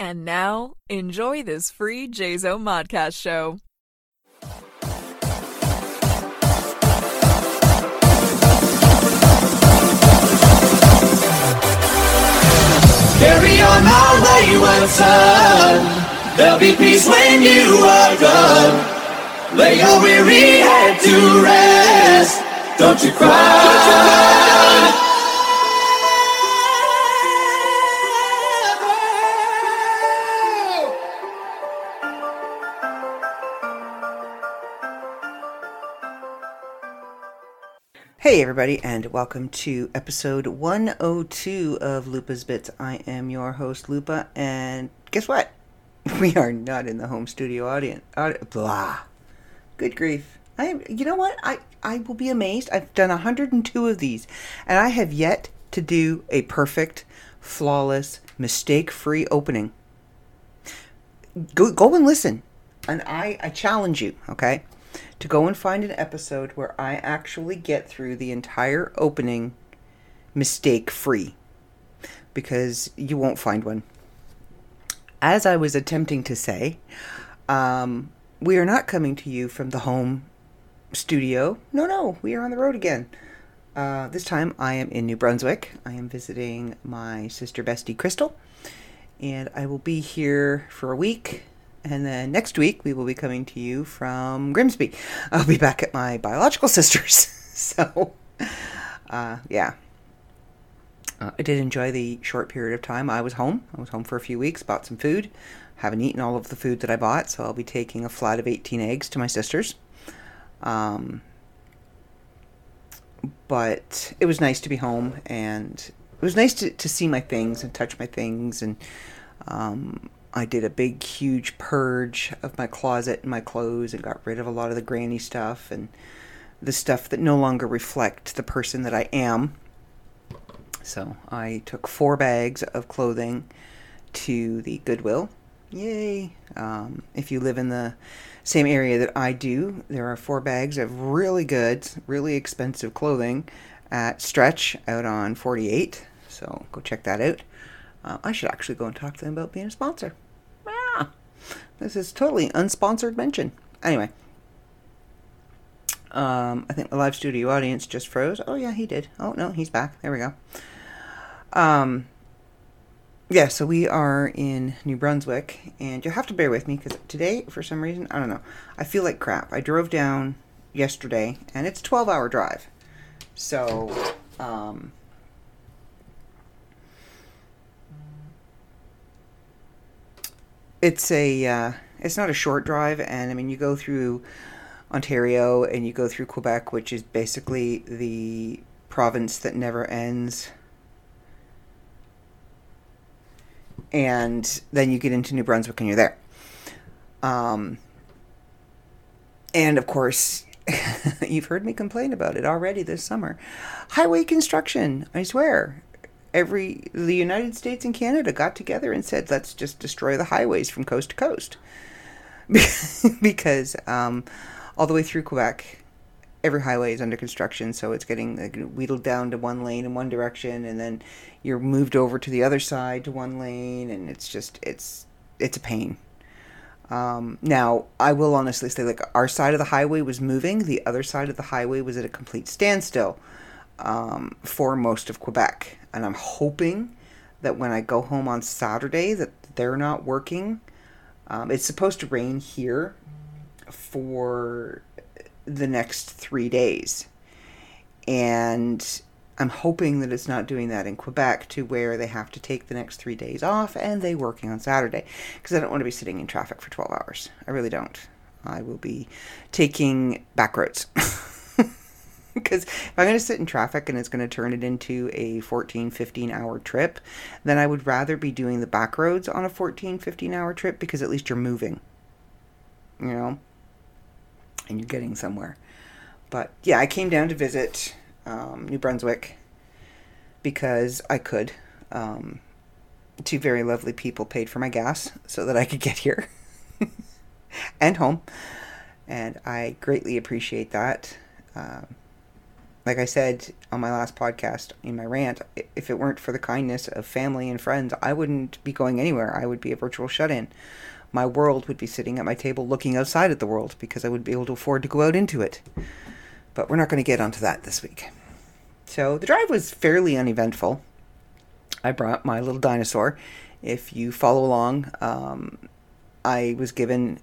And now, enjoy this free JZO Modcast show. Carry on my wayward son. There'll be peace when you are gone. Lay your weary head to rest. Don't you cry. Hey, everybody, and welcome to episode 102 of Lupa's Bits. I am your host, Lupa, and guess what? We are not in the home studio audience. Audi- blah. Good grief. I you know what? I, I will be amazed. I've done 102 of these, and I have yet to do a perfect, flawless, mistake free opening. Go, go and listen. And I, I challenge you, okay? To go and find an episode where I actually get through the entire opening mistake free because you won't find one. As I was attempting to say, um, we are not coming to you from the home studio. No, no, we are on the road again. Uh, this time I am in New Brunswick. I am visiting my sister bestie Crystal, and I will be here for a week and then next week, we will be coming to you from Grimsby. I'll be back at my biological sister's. so, uh, yeah. Uh, I did enjoy the short period of time I was home. I was home for a few weeks, bought some food. Haven't eaten all of the food that I bought, so I'll be taking a flat of 18 eggs to my sister's. Um, but it was nice to be home, and it was nice to, to see my things and touch my things and um, I did a big, huge purge of my closet and my clothes and got rid of a lot of the granny stuff and the stuff that no longer reflect the person that I am. So I took four bags of clothing to the Goodwill. Yay! Um, if you live in the same area that I do, there are four bags of really good, really expensive clothing at Stretch out on 48. So go check that out. Uh, I should actually go and talk to them about being a sponsor. Ah, this is totally unsponsored mention. Anyway, um, I think the live studio audience just froze. Oh yeah, he did. Oh no, he's back. There we go. Um, yeah, so we are in New Brunswick, and you'll have to bear with me because today, for some reason, I don't know, I feel like crap. I drove down yesterday, and it's a 12 hour drive. So, um, it's a uh, it's not a short drive, and I mean you go through Ontario and you go through Quebec, which is basically the province that never ends. And then you get into New Brunswick and you're there. Um, and of course, you've heard me complain about it already this summer. Highway construction, I swear every the United States and Canada got together and said, let's just destroy the highways from coast to coast, because um, all the way through Quebec, every highway is under construction, so it's getting like, wheedled down to one lane in one direction, and then you're moved over to the other side to one lane, and it's just it's it's a pain. Um, now, I will honestly say, like, our side of the highway was moving, the other side of the highway was at a complete standstill um, for most of Quebec and I'm hoping that when I go home on Saturday that they're not working. Um, it's supposed to rain here for the next three days, and I'm hoping that it's not doing that in Quebec to where they have to take the next three days off and they working on Saturday because I don't want to be sitting in traffic for 12 hours. I really don't. I will be taking back roads. because if I'm going to sit in traffic and it's going to turn it into a 14, 15 hour trip, then I would rather be doing the back roads on a 14, 15 hour trip because at least you're moving, you know, and you're getting somewhere. But yeah, I came down to visit um, New Brunswick because I could. Um, two very lovely people paid for my gas so that I could get here and home. And I greatly appreciate that. Uh, like I said on my last podcast in my rant, if it weren't for the kindness of family and friends, I wouldn't be going anywhere. I would be a virtual shut in. My world would be sitting at my table looking outside at the world because I would be able to afford to go out into it. But we're not going to get onto that this week. So the drive was fairly uneventful. I brought my little dinosaur. If you follow along, um, I was given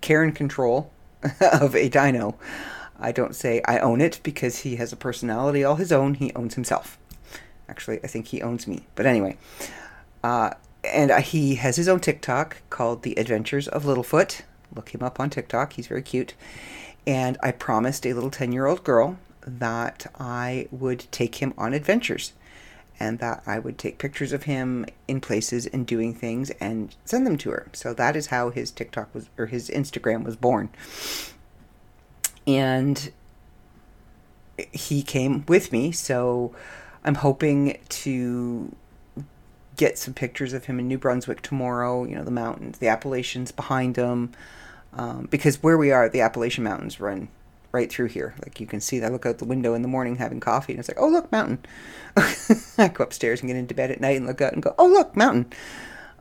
care and control of a dino. I don't say I own it because he has a personality all his own. He owns himself. Actually, I think he owns me. But anyway, uh, and he has his own TikTok called The Adventures of Littlefoot. Look him up on TikTok. He's very cute. And I promised a little 10 year old girl that I would take him on adventures and that I would take pictures of him in places and doing things and send them to her. So that is how his TikTok was or his Instagram was born. And he came with me, so I'm hoping to get some pictures of him in New Brunswick tomorrow. You know, the mountains, the Appalachians behind him. Um, because where we are, the Appalachian Mountains run right through here. Like you can see, I look out the window in the morning having coffee, and it's like, oh look, mountain. I go upstairs and get into bed at night and look out and go, oh look, mountain.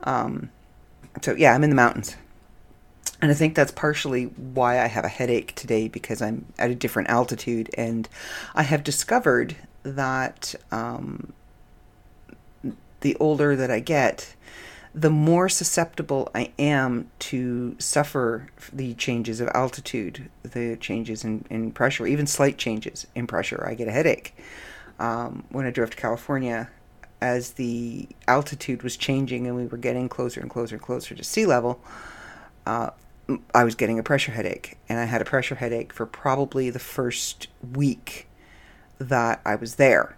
Um, so yeah, I'm in the mountains, and I think that's partially why I have a headache today because I'm at a different altitude, and I have discovered that um, the older that I get, the more susceptible I am to suffer the changes of altitude, the changes in, in pressure, even slight changes in pressure. I get a headache. Um, when I drove to California, as the altitude was changing and we were getting closer and closer and closer to sea level, uh, I was getting a pressure headache. And I had a pressure headache for probably the first week that I was there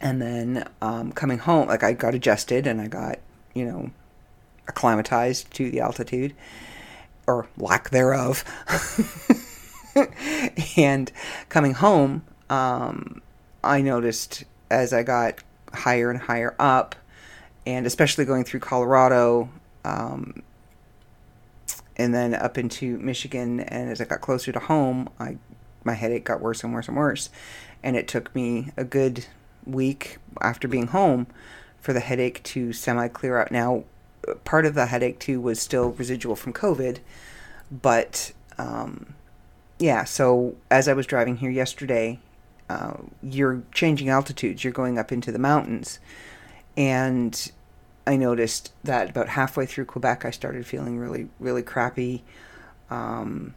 and then um, coming home like i got adjusted and i got you know, acclimatized to the altitude or lack thereof. and coming home, um, I noticed as I got higher and higher up, and especially going through Colorado, um, and then up into Michigan, and as I got closer to home, I my headache got worse and worse and worse, and it took me a good week after being home for the headache to semi clear out. Now, part of the headache too was still residual from COVID, but um, yeah. So as I was driving here yesterday, uh, you're changing altitudes. You're going up into the mountains, and I noticed that about halfway through Quebec, I started feeling really, really crappy. Um,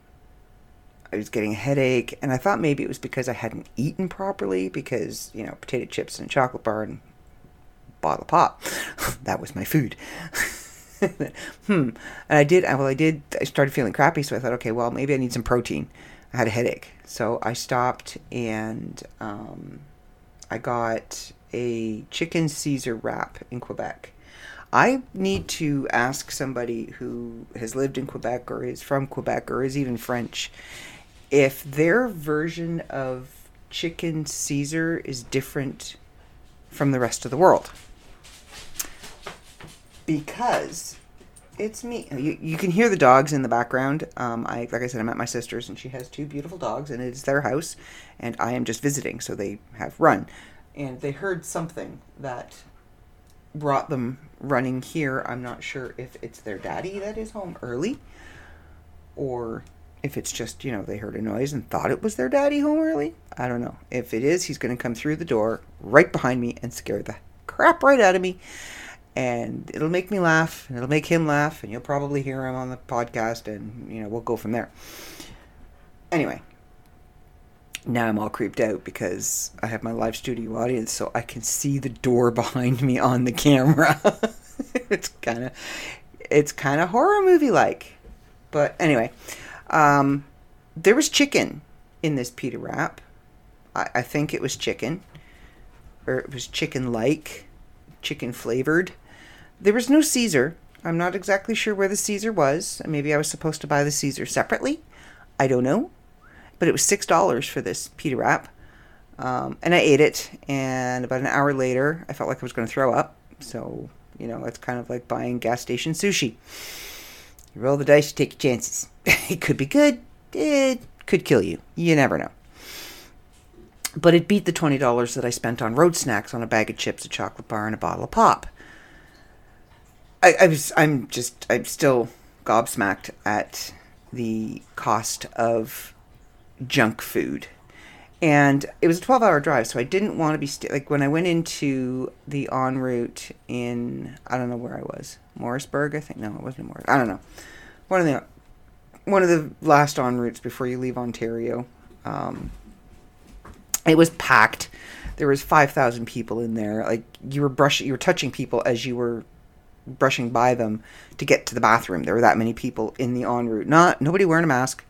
I was getting a headache, and I thought maybe it was because I hadn't eaten properly because, you know, potato chips and chocolate bar and bottle pop. that was my food. hmm. And I did, well, I did, I started feeling crappy, so I thought, okay, well, maybe I need some protein. I had a headache. So I stopped and um, I got a chicken Caesar wrap in Quebec. I need to ask somebody who has lived in Quebec or is from Quebec or is even French if their version of chicken Caesar is different from the rest of the world because it's me. You, you can hear the dogs in the background. Um, I like I said, I'm at my sister's, and she has two beautiful dogs, and it's their house, and I am just visiting, so they have run, and they heard something that brought them running here. I'm not sure if it's their daddy that is home early, or if it's just you know they heard a noise and thought it was their daddy home early. I don't know. If it is, he's going to come through the door right behind me and scare the crap right out of me and it'll make me laugh and it'll make him laugh and you'll probably hear him on the podcast and you know we'll go from there anyway now i'm all creeped out because i have my live studio audience so i can see the door behind me on the camera it's kind of it's kind of horror movie like but anyway um, there was chicken in this pita wrap I, I think it was chicken or it was chicken like chicken flavored. There was no Caesar. I'm not exactly sure where the Caesar was. Maybe I was supposed to buy the Caesar separately. I don't know. But it was $6 for this pita wrap. Um, and I ate it, and about an hour later, I felt like I was going to throw up. So, you know, it's kind of like buying gas station sushi. You roll the dice, you take your chances. it could be good, it could kill you. You never know. but it beat the $20 that I spent on road snacks on a bag of chips, a chocolate bar, and a bottle of pop. I, I was, I'm just, I'm still gobsmacked at the cost of junk food. And it was a 12 hour drive, so I didn't want to be, st- like, when I went into the en route in, I don't know where I was, Morrisburg, I think. No, it wasn't Morris. I don't know. One of the, one of the last en routes before you leave Ontario. Um, it was packed. There was 5,000 people in there. Like, you were brushing, you were touching people as you were brushing by them to get to the bathroom. There were that many people in the en route. Not nobody wearing a mask,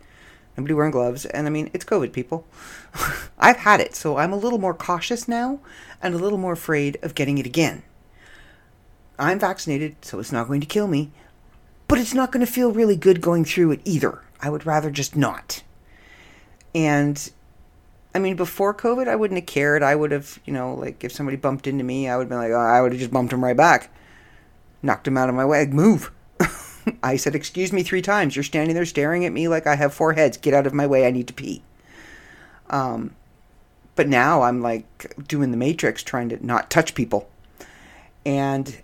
nobody wearing gloves, and I mean it's COVID, people. I've had it, so I'm a little more cautious now and a little more afraid of getting it again. I'm vaccinated, so it's not going to kill me, but it's not going to feel really good going through it either. I would rather just not. And I mean, before COVID, I wouldn't have cared. I would have, you know, like if somebody bumped into me, I would have been like, oh, I would have just bumped him right back knocked him out of my way. Move. I said, Excuse me, three times. You're standing there staring at me like I have four heads. Get out of my way. I need to pee. Um, but now I'm like doing the Matrix, trying to not touch people. And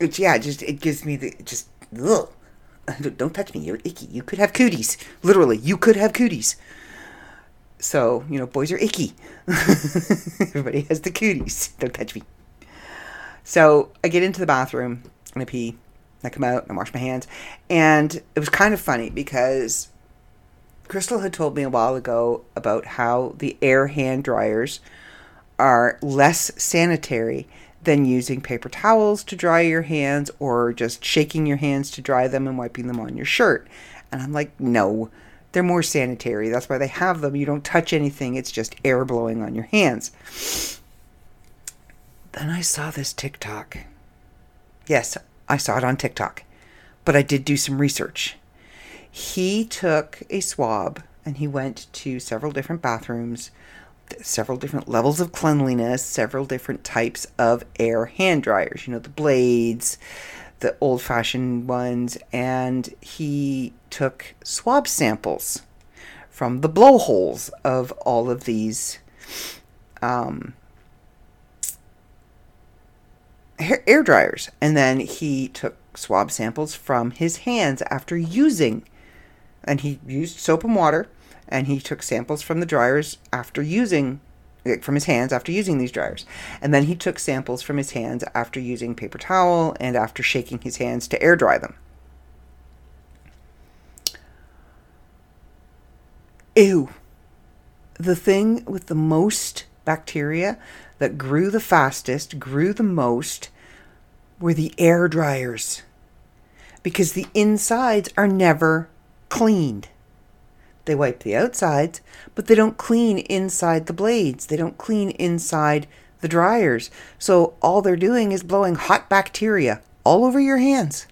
it's, yeah, just, it gives me the, just, ugh. Don't touch me. You're icky. You could have cooties. Literally, you could have cooties. So, you know, boys are icky. Everybody has the cooties. Don't touch me. So I get into the bathroom and I pee. I come out and I wash my hands. And it was kind of funny because Crystal had told me a while ago about how the air hand dryers are less sanitary than using paper towels to dry your hands or just shaking your hands to dry them and wiping them on your shirt. And I'm like, no, they're more sanitary. That's why they have them. You don't touch anything, it's just air blowing on your hands. Then I saw this TikTok. Yes, I saw it on TikTok, but I did do some research. He took a swab and he went to several different bathrooms, several different levels of cleanliness, several different types of air hand dryers, you know, the blades, the old fashioned ones, and he took swab samples from the blowholes of all of these um, air dryers. And then he took swab samples from his hands after using, and he used soap and water, and he took samples from the dryers after using, from his hands after using these dryers. And then he took samples from his hands after using paper towel and after shaking his hands to air dry them. Ew. The thing with the most bacteria that grew the fastest, grew the most, were the air dryers. Because the insides are never cleaned. They wipe the outsides, but they don't clean inside the blades. They don't clean inside the dryers. So all they're doing is blowing hot bacteria all over your hands.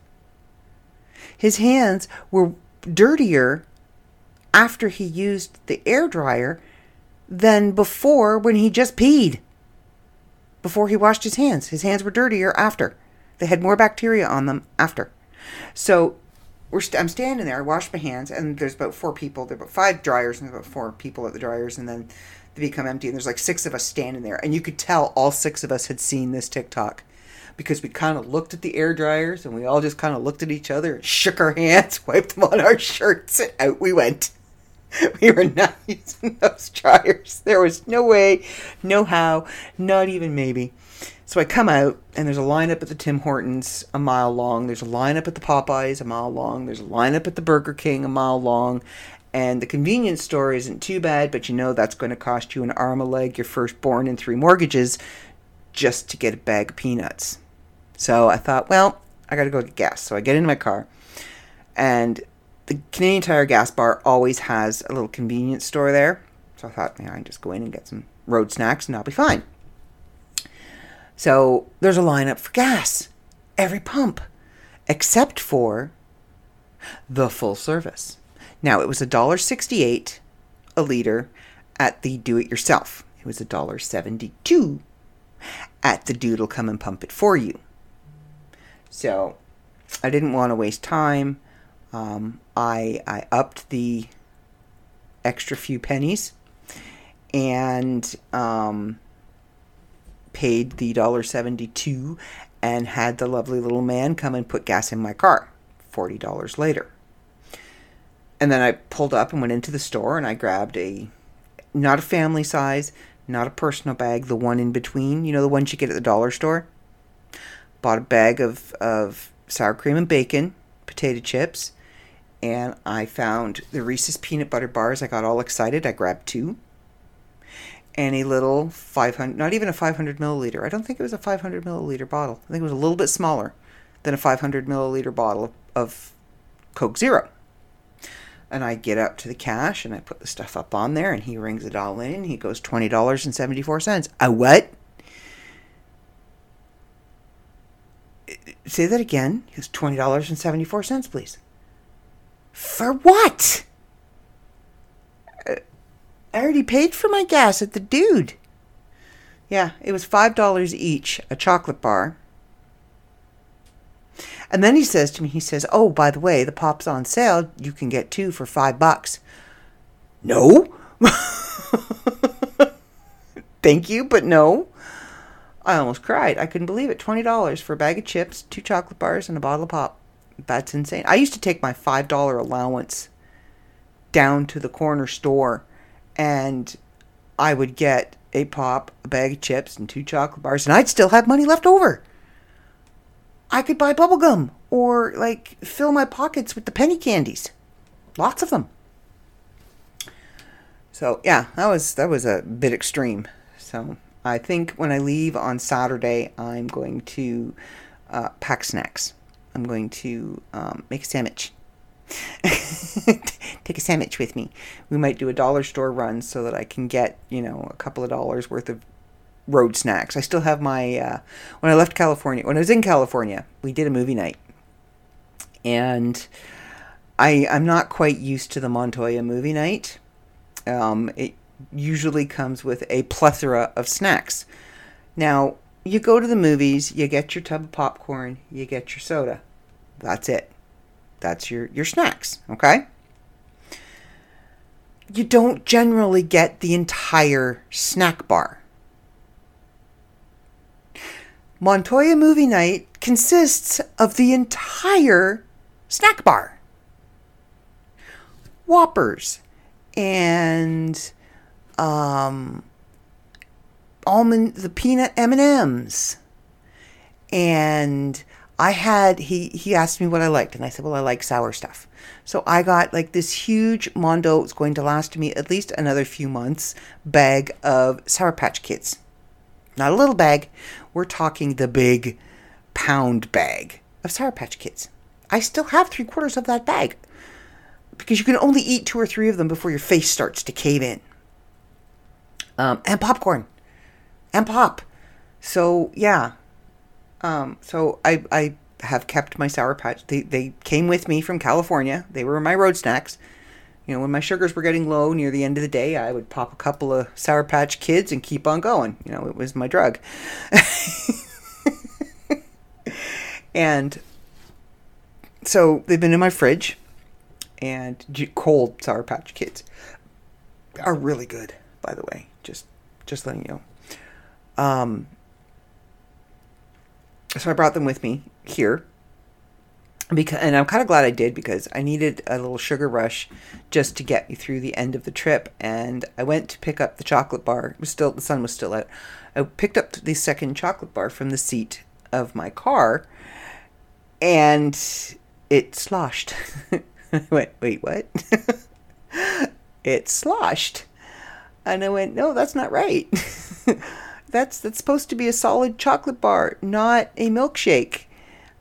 His hands were dirtier after he used the air dryer than before when he just peed before he washed his hands. His hands were dirtier after. They had more bacteria on them after. So we're st- I'm standing there, I wash my hands, and there's about four people. There are about five dryers, and about four people at the dryers, and then they become empty, and there's like six of us standing there. And you could tell all six of us had seen this TikTok because we kind of looked at the air dryers and we all just kind of looked at each other shook our hands, wiped them on our shirts, and out we went. We were not using those dryers. There was no way, no how, not even maybe. So I come out, and there's a lineup at the Tim Hortons a mile long. There's a lineup at the Popeyes a mile long. There's a lineup at the Burger King a mile long. And the convenience store isn't too bad, but you know that's going to cost you an arm, a leg, your firstborn, and three mortgages just to get a bag of peanuts. So I thought, well, I got to go get gas. So I get into my car, and the Canadian Tire gas bar always has a little convenience store there. So I thought, man, I can just go in and get some road snacks and I'll be fine. So there's a lineup for gas, every pump, except for the full service. Now it was a dollar sixty-eight a liter at the do-it-yourself. It was a dollar seventy-two at the dude'll come and pump it for you. So I didn't want to waste time. Um, I I upped the extra few pennies and um, paid the dollar seventy-two, and had the lovely little man come and put gas in my car. Forty dollars later. And then I pulled up and went into the store and I grabbed a not a family size, not a personal bag, the one in between, you know, the ones you get at the dollar store. Bought a bag of, of sour cream and bacon, potato chips, and I found the Reese's peanut butter bars. I got all excited. I grabbed two. And a little 500, not even a 500 milliliter. I don't think it was a 500 milliliter bottle. I think it was a little bit smaller than a 500 milliliter bottle of, Coke Zero. And I get up to the cash and I put the stuff up on there and he rings it all in. He goes $20.74. A what? Uh, say that again. He goes $20.74, please. For what? I already paid for my gas at the dude. Yeah, it was $5 each, a chocolate bar. And then he says to me, he says, "Oh, by the way, the pop's on sale. You can get two for five bucks." No. Thank you, but no. I almost cried. I couldn't believe it. Twenty dollars for a bag of chips, two chocolate bars, and a bottle of pop. That's insane. I used to take my five dollar allowance down to the corner store, and I would get a pop, a bag of chips, and two chocolate bars, and I'd still have money left over. I could buy bubblegum or like fill my pockets with the penny candies. Lots of them. So yeah, that was that was a bit extreme. So I think when I leave on Saturday, I'm going to uh, pack snacks. I'm going to um, make a sandwich. Take a sandwich with me. We might do a dollar store run so that I can get you know a couple of dollars worth of road snacks. I still have my uh, when I left California. When I was in California, we did a movie night, and I I'm not quite used to the Montoya movie night. Um, it usually comes with a plethora of snacks. Now you go to the movies, you get your tub of popcorn, you get your soda. That's it. That's your your snacks. Okay. You don't generally get the entire snack bar. Montoya Movie Night consists of the entire snack bar. Whoppers and um, almond the peanut M&Ms. And I had he he asked me what I liked and I said, "Well, I like sour stuff." So I got like this huge Mondo, it's going to last me at least another few months, bag of Sour Patch Kids. Not a little bag. We're talking the big pound bag of Sour Patch Kids. I still have three quarters of that bag because you can only eat two or three of them before your face starts to cave in. Um, and popcorn and pop. So yeah. Um, so I I have kept my Sour Patch. They they came with me from California. They were my road snacks. You know, when my sugars were getting low near the end of the day, I would pop a couple of Sour Patch Kids and keep on going. You know, it was my drug. and so they've been in my fridge, and cold Sour Patch Kids are really good, by the way. Just, just letting you know. Um, so I brought them with me here because and I'm kind of glad I did because I needed a little sugar rush just to get me through the end of the trip and I went to pick up the chocolate bar. It was still the sun was still out. I picked up the second chocolate bar from the seat of my car and it sloshed. I went wait what? It sloshed. And I went no that's not right that's that's supposed to be a solid chocolate bar not a milkshake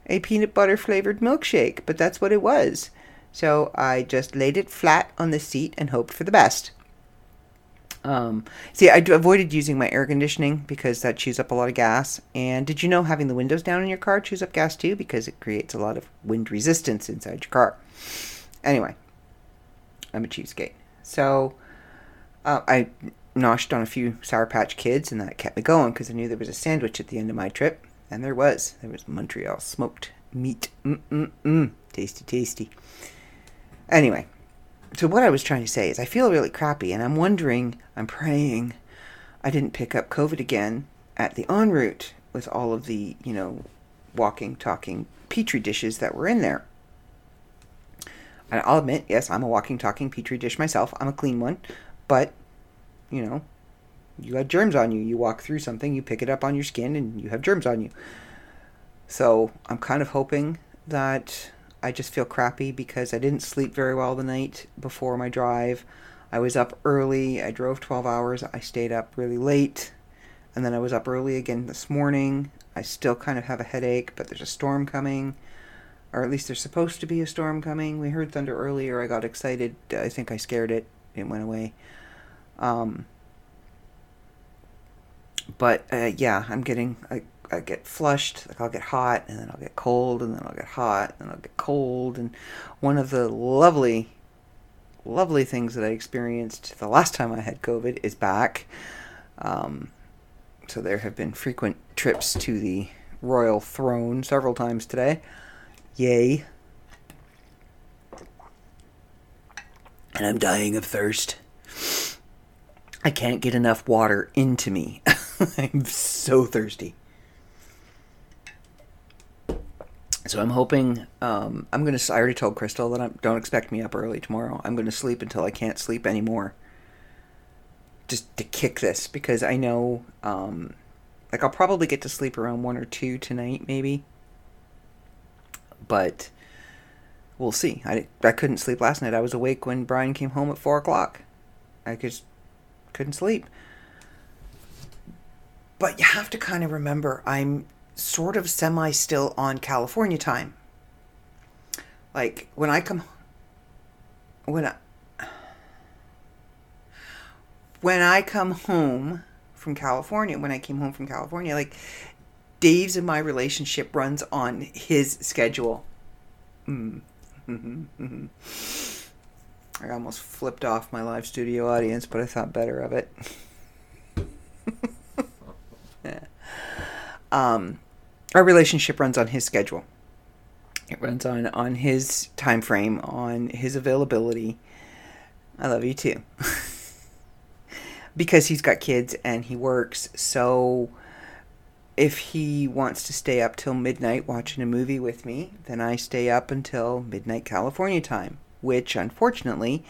a peanut butter flavored milkshake, but that's what it was. So I just laid it flat on the seat and hoped for the best. Um, see, I avoided using my air conditioning because that chews up a lot of gas. And did you know having the windows down in your car chews up gas too because it creates a lot of wind resistance inside your car? Anyway, I'm a cheapskate. So uh, I noshed on a few Sour Patch Kids, and that kept me going because I knew there was a sandwich at the end of my trip. And there was. There was Montreal smoked meat. Mm-mm-mm. Tasty, tasty. Anyway, so what I was trying to say is I feel really crappy and I'm wondering, I'm praying I didn't pick up COVID again at the en route with all of the, you know, walking, talking petri dishes that were in there. And I'll admit, yes, I'm a walking, talking petri dish myself. I'm a clean one, but you know, you had germs on you. You walk through something, you pick it up on your skin, and you have germs on you. So I'm kind of hoping that I just feel crappy because I didn't sleep very well the night before my drive. I was up early. I drove 12 hours. I stayed up really late. And then I was up early again this morning. I still kind of have a headache, but there's a storm coming. Or at least there's supposed to be a storm coming. We heard thunder earlier. I got excited. I think I scared it. It went away. Um, but uh, yeah, I'm getting I, I get flushed. Like I'll get hot, and then I'll get cold, and then I'll get hot, and I'll get cold. And one of the lovely, lovely things that I experienced the last time I had COVID is back. Um, so there have been frequent trips to the royal throne several times today. Yay. And I'm dying of thirst. I can't get enough water into me. I'm so thirsty. So I'm hoping um, I'm gonna. I already told Crystal that I don't expect me up early tomorrow. I'm gonna sleep until I can't sleep anymore. Just to kick this because I know, um, like I'll probably get to sleep around one or two tonight, maybe. But we'll see. I I couldn't sleep last night. I was awake when Brian came home at four o'clock. I just couldn't sleep. But you have to kind of remember I'm sort of semi still on California time. Like when I come when I when I come home from California, when I came home from California, like Dave's and my relationship runs on his schedule. Mm. Mm-hmm. Mm-hmm. I almost flipped off my live studio audience, but I thought better of it. yeah. Um, our relationship runs on his schedule. It runs on on his time frame, on his availability. I love you too. because he's got kids and he works, so if he wants to stay up till midnight watching a movie with me, then I stay up until midnight California time, which unfortunately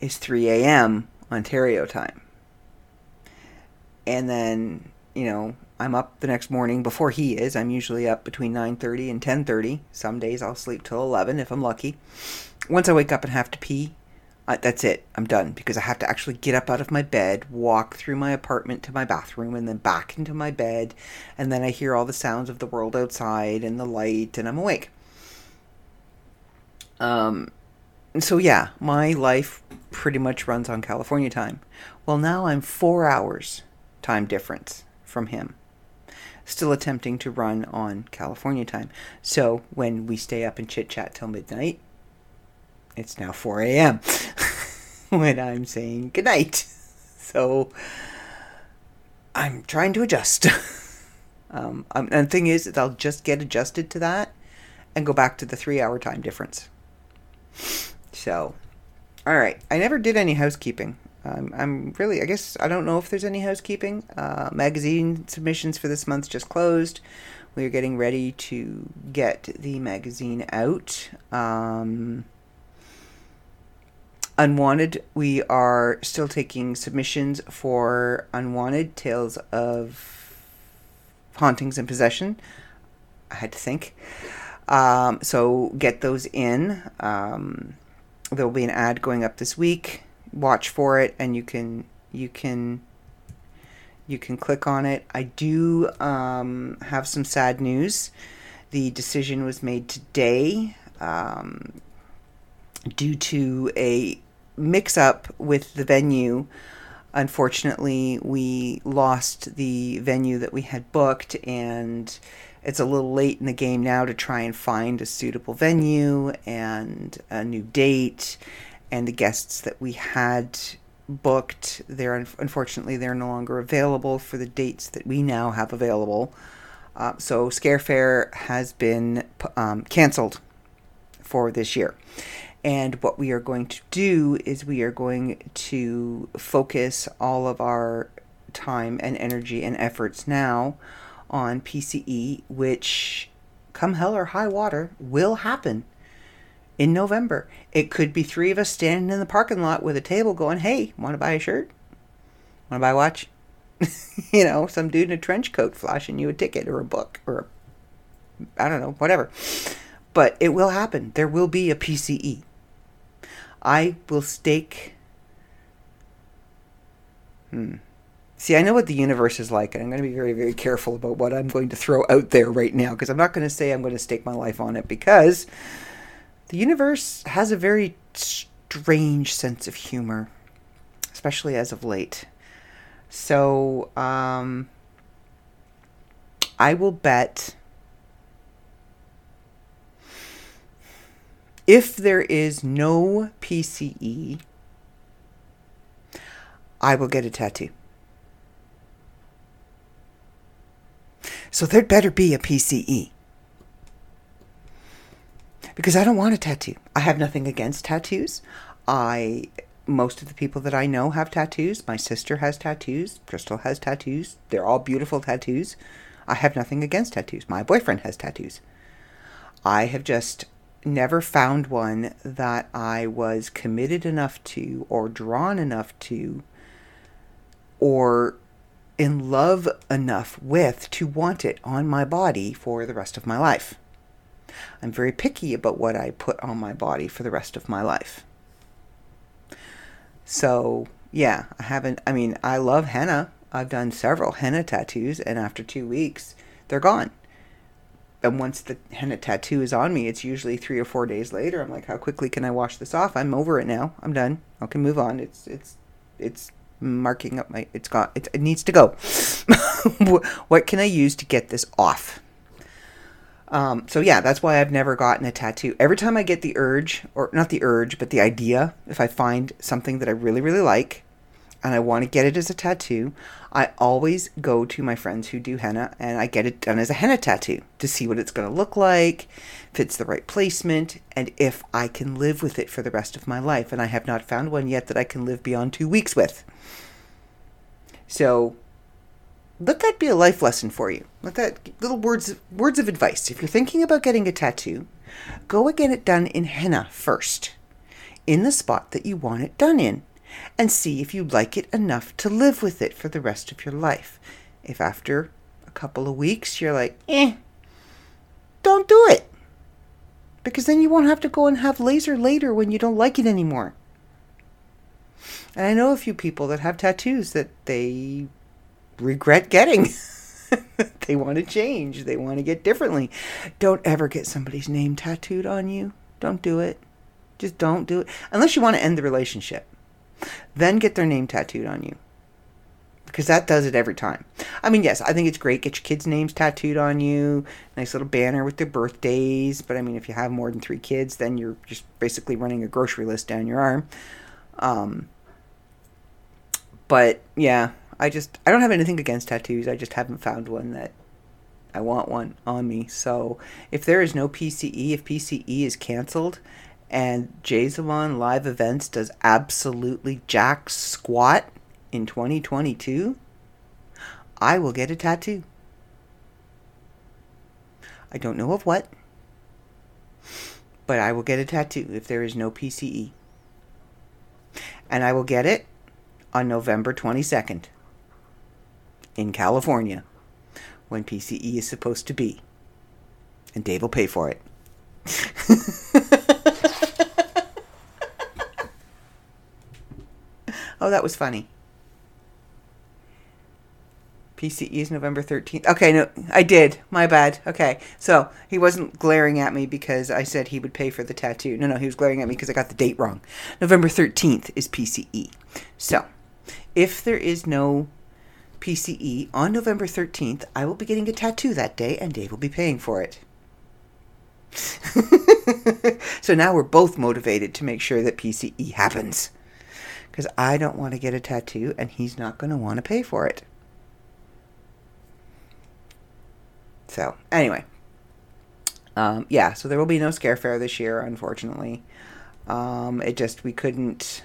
is 3 a.m. Ontario time. And then, you know, I'm up the next morning before he is. I'm usually up between 9:30 and 10:30. Some days I'll sleep till 11 if I'm lucky. Once I wake up and have to pee, uh, that's it. I'm done because I have to actually get up out of my bed, walk through my apartment to my bathroom, and then back into my bed. And then I hear all the sounds of the world outside and the light, and I'm awake. Um, so yeah, my life pretty much runs on California time. Well, now I'm four hours time difference from him. Still attempting to run on California time. So when we stay up and chit chat till midnight, it's now 4 a.m. when I'm saying goodnight. So I'm trying to adjust. um, um, and the thing is, I'll just get adjusted to that and go back to the three hour time difference. So, all right. I never did any housekeeping. Um, I'm really, I guess, I don't know if there's any housekeeping. Uh, magazine submissions for this month just closed. We are getting ready to get the magazine out. Um, Unwanted, we are still taking submissions for Unwanted Tales of Hauntings and Possession. I had to think. Um, so get those in. Um, there will be an ad going up this week. Watch for it, and you can you can you can click on it. I do um, have some sad news. The decision was made today um, due to a mix up with the venue. Unfortunately, we lost the venue that we had booked, and it's a little late in the game now to try and find a suitable venue and a new date. And the guests that we had booked, they're unfortunately they're no longer available for the dates that we now have available. Uh, so Scare Fair has been um, canceled for this year And what we are going to do is we are going to focus all of our time and energy and efforts now on PCE, which, come hell or high water, will happen in November. It could be three of us standing in the parking lot with a table going, hey, want to buy a shirt? Want to buy a watch? you know, some dude in a trench coat flashing you a ticket or a book or I don't know, whatever. But it will happen. There will be a PCE. I will stake. Hmm. See, I know what the universe is like, and I'm going to be very, very careful about what I'm going to throw out there right now because I'm not going to say I'm going to stake my life on it because the universe has a very strange sense of humor, especially as of late. So, um, I will bet if there is no PCE, I will get a tattoo. So there'd better be a PCE. Because I don't want a tattoo. I have nothing against tattoos. I most of the people that I know have tattoos. My sister has tattoos. Crystal has tattoos. They're all beautiful tattoos. I have nothing against tattoos. My boyfriend has tattoos. I have just never found one that I was committed enough to, or drawn enough to, or in love enough with to want it on my body for the rest of my life. I'm very picky about what I put on my body for the rest of my life. So, yeah, I haven't, I mean, I love henna. I've done several henna tattoos, and after two weeks, they're gone. And once the henna tattoo is on me, it's usually three or four days later. I'm like, how quickly can I wash this off? I'm over it now. I'm done. I can move on. It's, it's, it's marking up my it's got it, it needs to go. What can i use to get this off? Um, so yeah that's why i've never gotten a tattoo. Every time i get the urge or not the urge but the idea if i find something that i really really like and i want to get it as a tattoo i always go to my friends who do henna and i get it done as a henna tattoo to see what it's going to look like if it's the right placement and if i can live with it for the rest of my life. And i have not found one yet that i can live beyond two weeks with so let that be a life lesson for you. Let that little words words of advice. If you're thinking about getting a tattoo, go and get it done in henna first, in the spot that you want it done in, and see if you like it enough to live with it for the rest of your life. If after a couple of weeks you're like, eh, don't do it. Because then you won't have to go and have laser later when you don't like it anymore. And I know a few people that have tattoos that they regret getting. they want to change. They want to get differently. Don't ever get somebody's name tattooed on you. Don't do it. Just don't do it. Unless you want to end the relationship. Then get their name tattooed on you. Because that does it every time. I mean, yes, I think it's great. Get your kids' names tattooed on you. Nice little banner with their birthdays. But I mean, if you have more than three kids, then you're just basically running a grocery list down your arm. Um, but yeah, I just I don't have anything against tattoos. I just haven't found one that I want one on me. So if there is no PCE, if PCE is canceled and Jazamon live events does absolutely jack squat in 2022, I will get a tattoo. I don't know of what, but I will get a tattoo if there is no PCE. And I will get it on November 22nd in California when PCE is supposed to be. And Dave will pay for it. oh, that was funny. PCE is November 13th. Okay, no, I did. My bad. Okay. So he wasn't glaring at me because I said he would pay for the tattoo. No, no, he was glaring at me because I got the date wrong. November 13th is PCE. So if there is no PCE on November 13th, I will be getting a tattoo that day and Dave will be paying for it. so now we're both motivated to make sure that PCE happens. Because I don't want to get a tattoo and he's not going to want to pay for it. So, anyway. Um, yeah, so there will be no scare fair this year, unfortunately. Um, it just we couldn't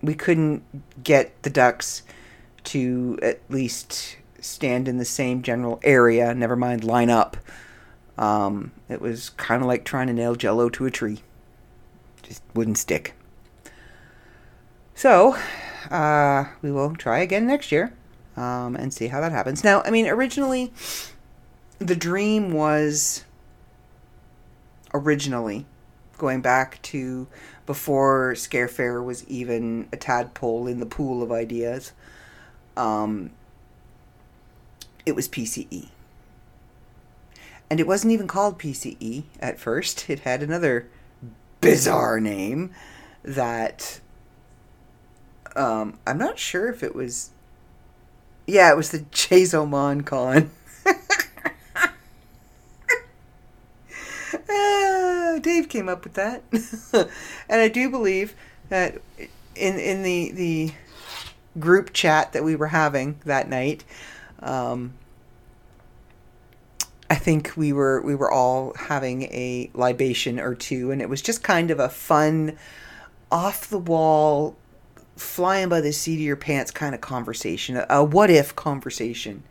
we couldn't get the ducks to at least stand in the same general area. Never mind line up. Um, it was kind of like trying to nail Jello to a tree. Just wouldn't stick. So, uh, we will try again next year um, and see how that happens. Now, I mean, originally, the dream was originally going back to before Scare Fair was even a tadpole in the pool of ideas. Um, it was PCE. And it wasn't even called PCE at first. It had another bizarre name that um, I'm not sure if it was. Yeah, it was the Jason Con. uh, Dave came up with that, and I do believe that in in the the group chat that we were having that night, um, I think we were we were all having a libation or two, and it was just kind of a fun, off the wall, flying by the seat of your pants kind of conversation, a, a what if conversation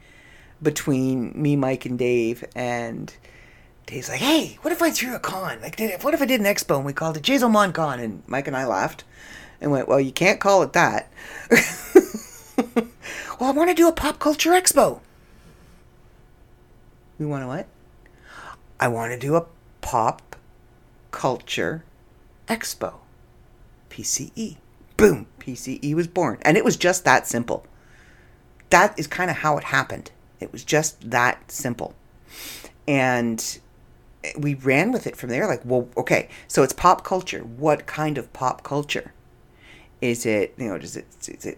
between me, Mike, and Dave. And Dave's like, "Hey, what if I threw a con? Like, what if I did an expo and we called it Jason Mon Con?" And Mike and I laughed and went, "Well, you can't call it that." well, I want to do a pop culture expo. We want to what? I want to do a pop culture expo. PCE. Boom. PCE was born. And it was just that simple. That is kind of how it happened. It was just that simple. And we ran with it from there. Like, well, okay, so it's pop culture. What kind of pop culture? Is it, you know, does it, is it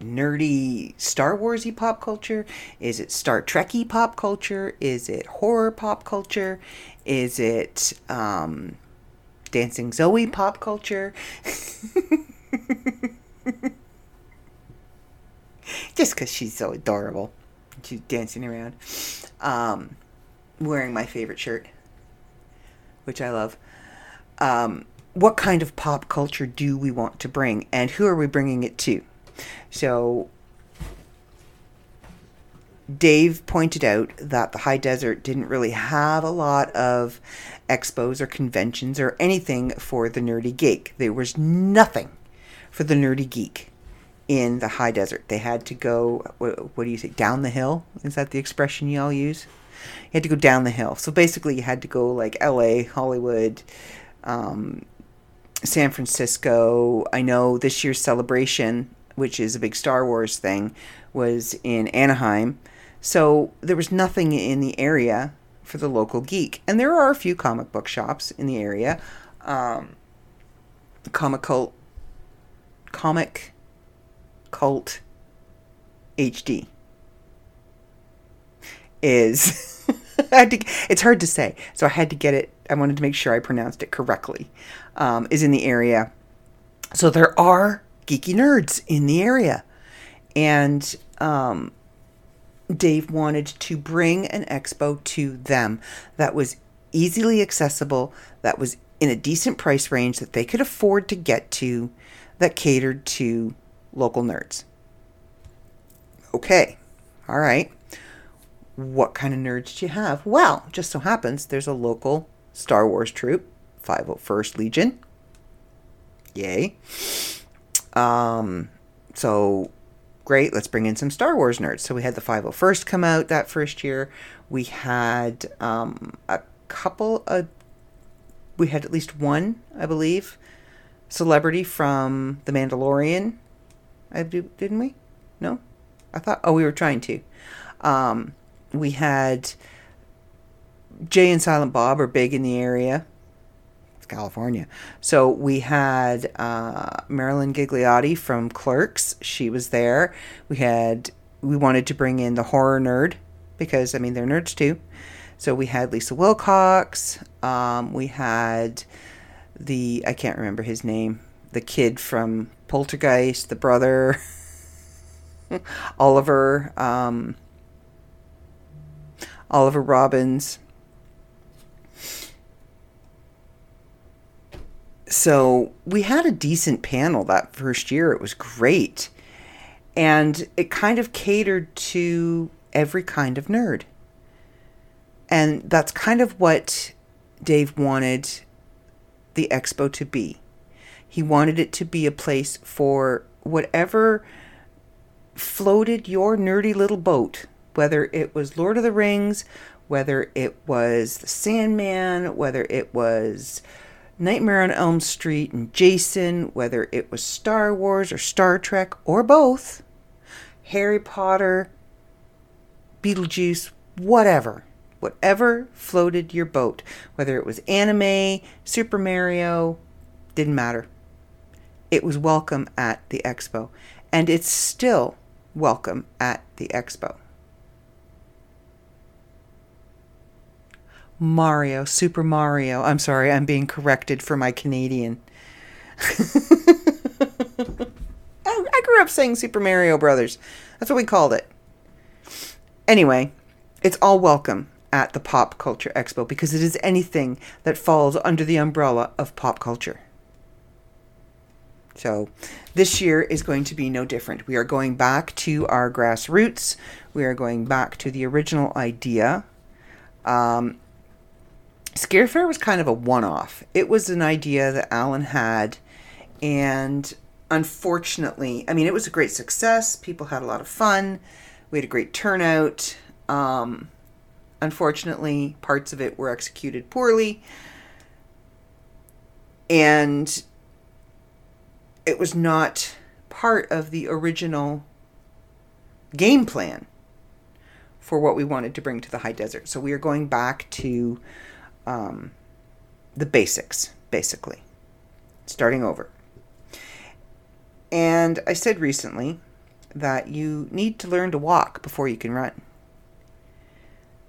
nerdy Star Warsy pop culture? Is it Star Trekky pop culture? Is it horror pop culture? Is it um, Dancing Zoe pop culture? Just because she's so adorable. She's dancing around. Um, wearing my favorite shirt, which I love. Um, what kind of pop culture do we want to bring, and who are we bringing it to? So Dave pointed out that the high desert didn't really have a lot of expos or conventions or anything for the nerdy geek. There was nothing for the nerdy geek in the high desert. They had to go, what, what do you say, down the hill? Is that the expression you all use? You had to go down the hill. So basically, you had to go like LA, Hollywood, um, San Francisco. I know this year's celebration which is a big Star Wars thing, was in Anaheim. So there was nothing in the area for the local geek. And there are a few comic book shops in the area. Um, comic cult, comic cult HD is. To, it's hard to say, so I had to get it. I wanted to make sure I pronounced it correctly. Um, is in the area, so there are geeky nerds in the area. And um, Dave wanted to bring an expo to them that was easily accessible, that was in a decent price range that they could afford to get to, that catered to local nerds. Okay, all right. What kind of nerds do you have? Well, just so happens there's a local Star Wars troop, 501st Legion. Yay. Um, so great, let's bring in some Star Wars nerds. So we had the 501st come out that first year. We had um, a couple of, we had at least one, I believe, celebrity from The Mandalorian. I do, didn't we? No, I thought. Oh, we were trying to. Um, we had Jay and Silent Bob are big in the area. It's California. So we had uh, Marilyn Ghigliotti from Clerks. She was there. We had we wanted to bring in the horror nerd because I mean they're nerds too. So we had Lisa Wilcox. Um, we had the I can't remember his name. The kid from Poltergeist, the brother, Oliver, um, Oliver Robbins. So we had a decent panel that first year. It was great. And it kind of catered to every kind of nerd. And that's kind of what Dave wanted the expo to be. He wanted it to be a place for whatever floated your nerdy little boat, whether it was Lord of the Rings, whether it was The Sandman, whether it was Nightmare on Elm Street and Jason, whether it was Star Wars or Star Trek or both, Harry Potter, Beetlejuice, whatever. Whatever floated your boat, whether it was anime, Super Mario, didn't matter. It was welcome at the expo, and it's still welcome at the expo. Mario, Super Mario. I'm sorry, I'm being corrected for my Canadian. I grew up saying Super Mario Brothers. That's what we called it. Anyway, it's all welcome at the Pop Culture Expo because it is anything that falls under the umbrella of pop culture. So, this year is going to be no different. We are going back to our grassroots. We are going back to the original idea. Um, Scare Fair was kind of a one off. It was an idea that Alan had, and unfortunately, I mean, it was a great success. People had a lot of fun. We had a great turnout. Um, unfortunately, parts of it were executed poorly. And it was not part of the original game plan for what we wanted to bring to the high desert. So we are going back to um, the basics, basically, starting over. And I said recently that you need to learn to walk before you can run.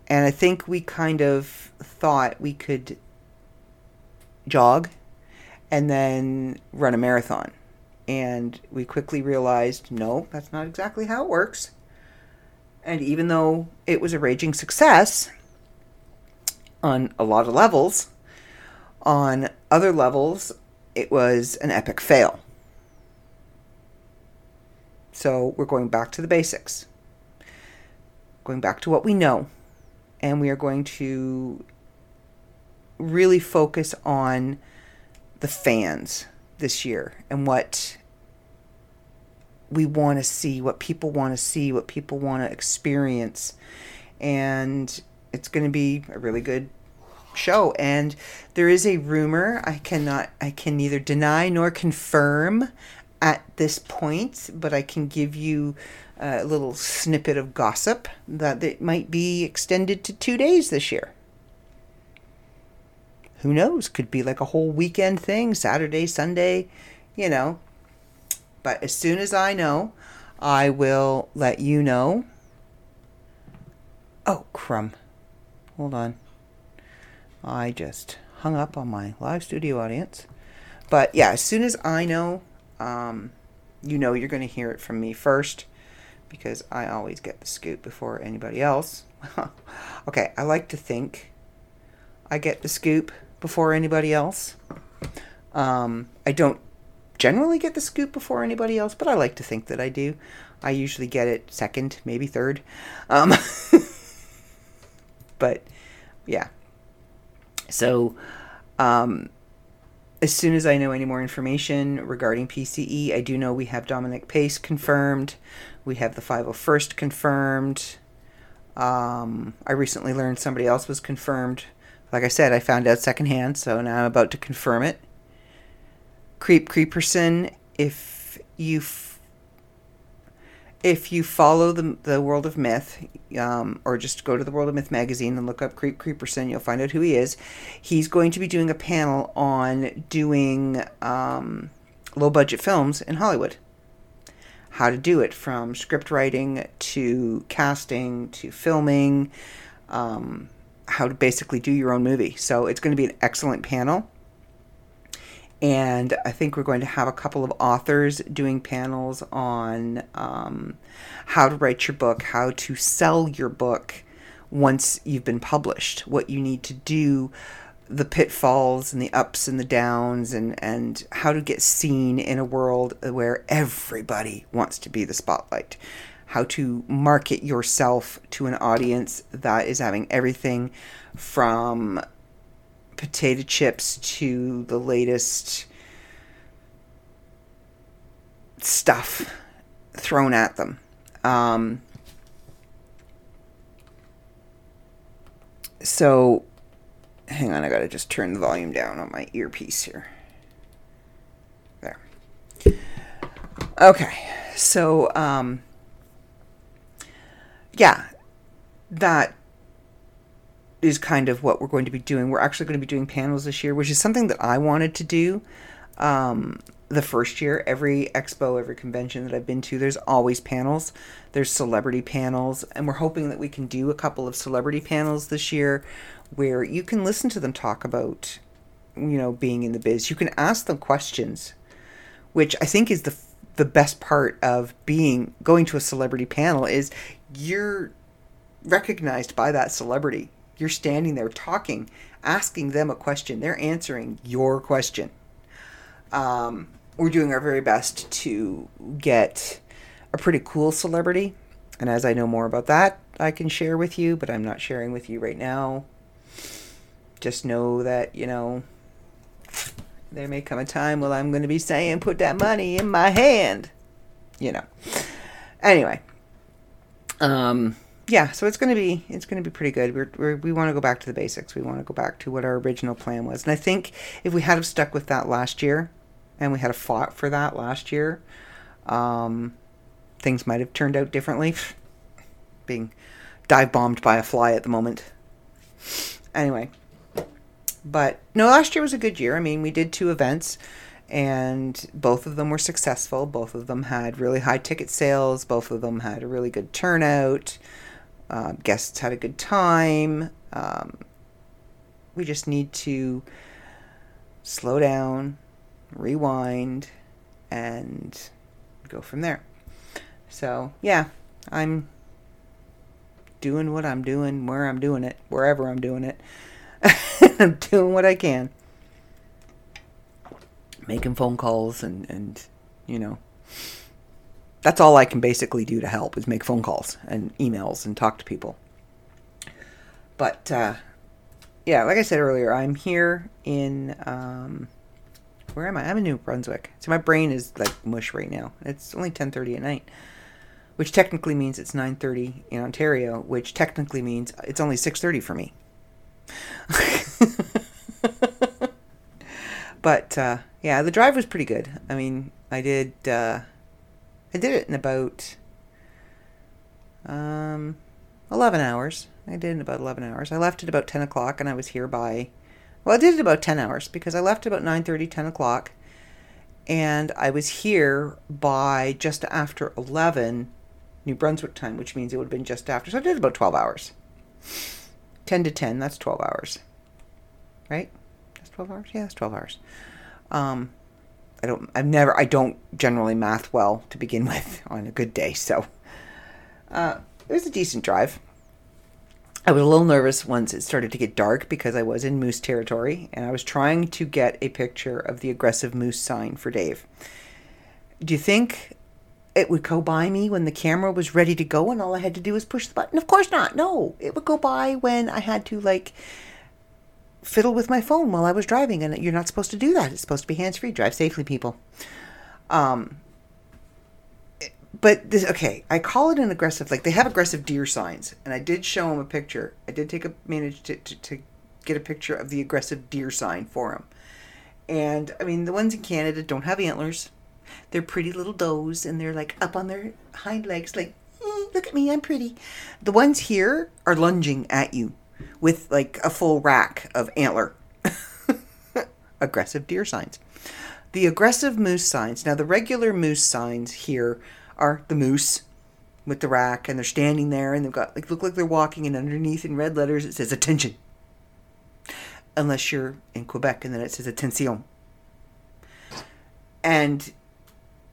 And I think we kind of thought we could jog and then run a marathon. And we quickly realized no, that's not exactly how it works. And even though it was a raging success on a lot of levels, on other levels, it was an epic fail. So we're going back to the basics, going back to what we know, and we are going to really focus on the fans this year and what we want to see, what people want to see, what people want to experience. And it's going to be a really good show. And there is a rumor, I cannot, I can neither deny nor confirm at this point, but I can give you a little snippet of gossip that it might be extended to two days this year. Who knows? Could be like a whole weekend thing, Saturday, Sunday, you know. But as soon as I know, I will let you know. Oh, crumb. Hold on. I just hung up on my live studio audience. But yeah, as soon as I know, um, you know you're going to hear it from me first because I always get the scoop before anybody else. okay, I like to think I get the scoop before anybody else. Um, I don't generally get the scoop before anybody else, but I like to think that I do. I usually get it second, maybe third. Um, but yeah. So, um, as soon as I know any more information regarding PCE, I do know we have Dominic Pace confirmed. We have the 501st confirmed. Um, I recently learned somebody else was confirmed. Like I said, I found out secondhand, so now I'm about to confirm it. Creep Creeperson, if you if you follow the, the world of myth, um, or just go to the World of Myth magazine and look up Creep Creeperson, you'll find out who he is. He's going to be doing a panel on doing um, low budget films in Hollywood. How to do it from script writing to casting to filming, um, how to basically do your own movie. So it's going to be an excellent panel and I think we're going to have a couple of authors doing panels on um, how to write your book, how to sell your book once you've been published, what you need to do, the pitfalls and the ups and the downs and and how to get seen in a world where everybody wants to be the spotlight. How to market yourself to an audience that is having everything from potato chips to the latest stuff thrown at them um, so hang on, I gotta just turn the volume down on my earpiece here. There. Okay, so um, yeah, that is kind of what we're going to be doing. We're actually going to be doing panels this year, which is something that I wanted to do. Um, the first year, every expo, every convention that I've been to, there's always panels. There's celebrity panels, and we're hoping that we can do a couple of celebrity panels this year where you can listen to them talk about, you know, being in the biz. You can ask them questions, which I think is the the best part of being going to a celebrity panel is you're recognized by that celebrity. You're standing there talking, asking them a question. They're answering your question. Um, we're doing our very best to get a pretty cool celebrity. And as I know more about that, I can share with you, but I'm not sharing with you right now. Just know that, you know, there may come a time when I'm going to be saying, put that money in my hand. You know. Anyway. Um, yeah, so it's going to be it's to be pretty good. We're, we're, we want to go back to the basics. We want to go back to what our original plan was. And I think if we had have stuck with that last year, and we had a fought for that last year, um, things might have turned out differently. Being dive bombed by a fly at the moment. Anyway, but no, last year was a good year. I mean, we did two events, and both of them were successful. Both of them had really high ticket sales. Both of them had a really good turnout. Uh, guests had a good time. Um, we just need to slow down, rewind, and go from there. So, yeah, I'm doing what I'm doing, where I'm doing it, wherever I'm doing it. I'm doing what I can. Making phone calls and, and, you know, that's all I can basically do to help is make phone calls and emails and talk to people. But, uh, yeah, like I said earlier, I'm here in, um, where am I? I'm in New Brunswick. So my brain is like mush right now. It's only 10:30 at night, which technically means it's 9:30 in Ontario, which technically means it's only 6:30 for me. but uh, yeah, the drive was pretty good. I mean, I did uh, I did it in about um, eleven hours. I did it in about eleven hours. I left at about ten o'clock, and I was here by well, I did it about ten hours because I left about 9:30, 10 o'clock, and I was here by just after eleven New Brunswick time, which means it would have been just after. So I did about twelve hours. 10 to 10, that's 12 hours. Right? That's 12 hours? Yeah, that's 12 hours. Um, I don't, I've never, I don't generally math well to begin with on a good day, so uh, it was a decent drive. I was a little nervous once it started to get dark because I was in moose territory and I was trying to get a picture of the aggressive moose sign for Dave. Do you think it would go by me when the camera was ready to go and all I had to do was push the button? Of course not. No, it would go by when I had to like fiddle with my phone while I was driving and you're not supposed to do that. It's supposed to be hands-free. Drive safely, people. Um but this okay, I call it an aggressive like they have aggressive deer signs and I did show him a picture. I did take a manage to, to, to get a picture of the aggressive deer sign for him. And I mean the ones in Canada don't have antlers they're pretty little does and they're like up on their hind legs like mm, look at me i'm pretty the ones here are lunging at you with like a full rack of antler. Aggressive deer signs. The aggressive moose signs. Now the regular moose signs here are the moose with the rack and they're standing there and they've got like look like they're walking and underneath in red letters it says attention. Unless you're in quebec and then it says attention. And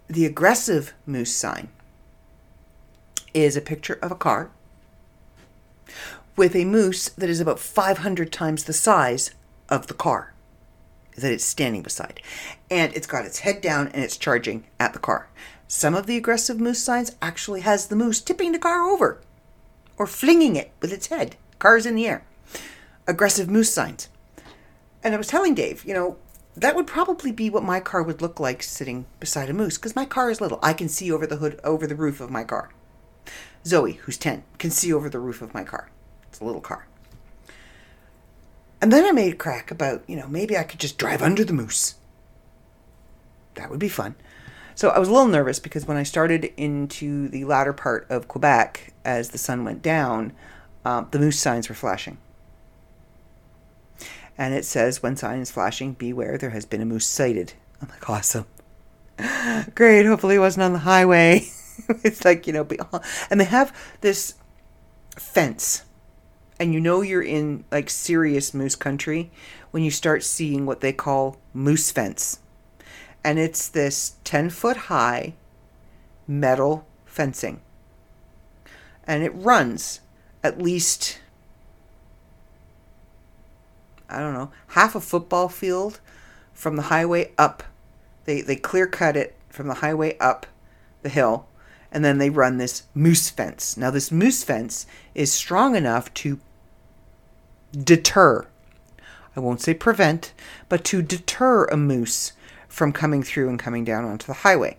the aggressive moose sign is a picture of a car with a moose that is about 500 times the size of the car that it's standing beside. And it's got its head down and it's charging at the car. Some of the aggressive moose signs actually has the moose tipping the car over or flinging it with its head. Car's in the air. Aggressive moose signs. And I was telling Dave, you know, that would probably be what my car would look like sitting beside a moose because my car is little. I can see over the hood, over the roof of my car. Zoe, who's 10, can see over the roof of my car. It's a little car. And then I made a crack about, you know, maybe I could just drive under the moose. That would be fun. So I was a little nervous because when I started into the latter part of Quebec as the sun went down, um, the moose signs were flashing. And it says, when sign is flashing, beware, there has been a moose sighted. I'm like, awesome. Great. Hopefully it wasn't on the highway. it's like, you know, and they have this fence. And you know you're in like serious moose country when you start seeing what they call moose fence. And it's this 10 foot high metal fencing. And it runs at least I don't know, half a football field from the highway up. They they clear cut it from the highway up the hill and then they run this moose fence. Now this moose fence is strong enough to deter. I won't say prevent, but to deter a moose from coming through and coming down onto the highway.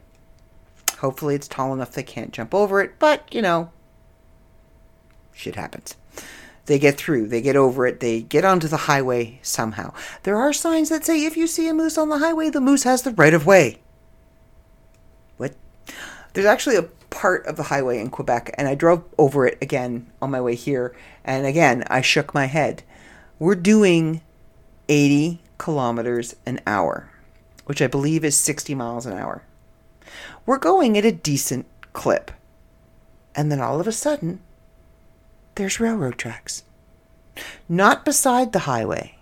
Hopefully it's tall enough they can't jump over it, but you know, shit happens they get through, they get over it, they get onto the highway somehow. There are signs that say if you see a moose on the highway, the moose has the right of way. What? There's actually a part of the highway in Quebec, and I drove over it again on my way here, and again, I shook my head. We're doing 80 kilometers an hour, which I believe is 60 miles an hour. We're going at a decent clip. And then all of a sudden, there's railroad tracks. Not beside the highway.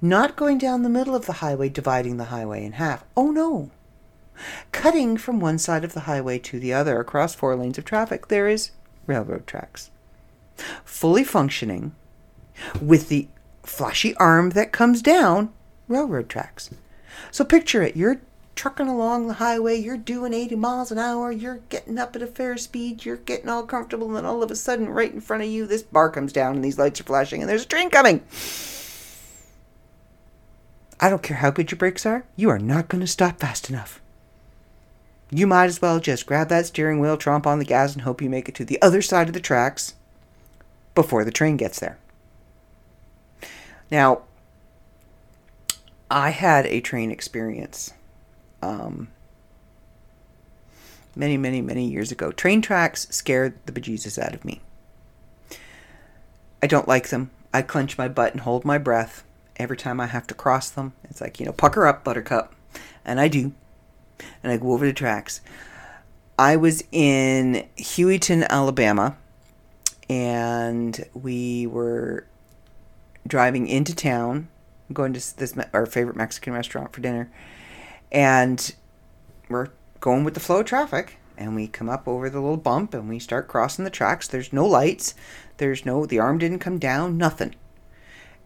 Not going down the middle of the highway, dividing the highway in half. Oh no. Cutting from one side of the highway to the other across four lanes of traffic, there is railroad tracks. Fully functioning, with the flashy arm that comes down, railroad tracks. So picture it. You're trucking along the highway, you're doing 80 miles an hour, you're getting up at a fair speed, you're getting all comfortable, and then all of a sudden, right in front of you, this bar comes down and these lights are flashing and there's a train coming. I don't care how good your brakes are, you are not going to stop fast enough. You might as well just grab that steering wheel, tromp on the gas, and hope you make it to the other side of the tracks before the train gets there. Now, I had a train experience um, many, many, many years ago. Train tracks scared the bejesus out of me. I don't like them. I clench my butt and hold my breath every time I have to cross them. It's like, you know, pucker up, buttercup. And I do. And I go over the tracks. I was in Hueytown, Alabama, and we were driving into town, going to this our favorite Mexican restaurant for dinner and we're going with the flow of traffic and we come up over the little bump and we start crossing the tracks. There's no lights. There's no, the arm didn't come down, nothing.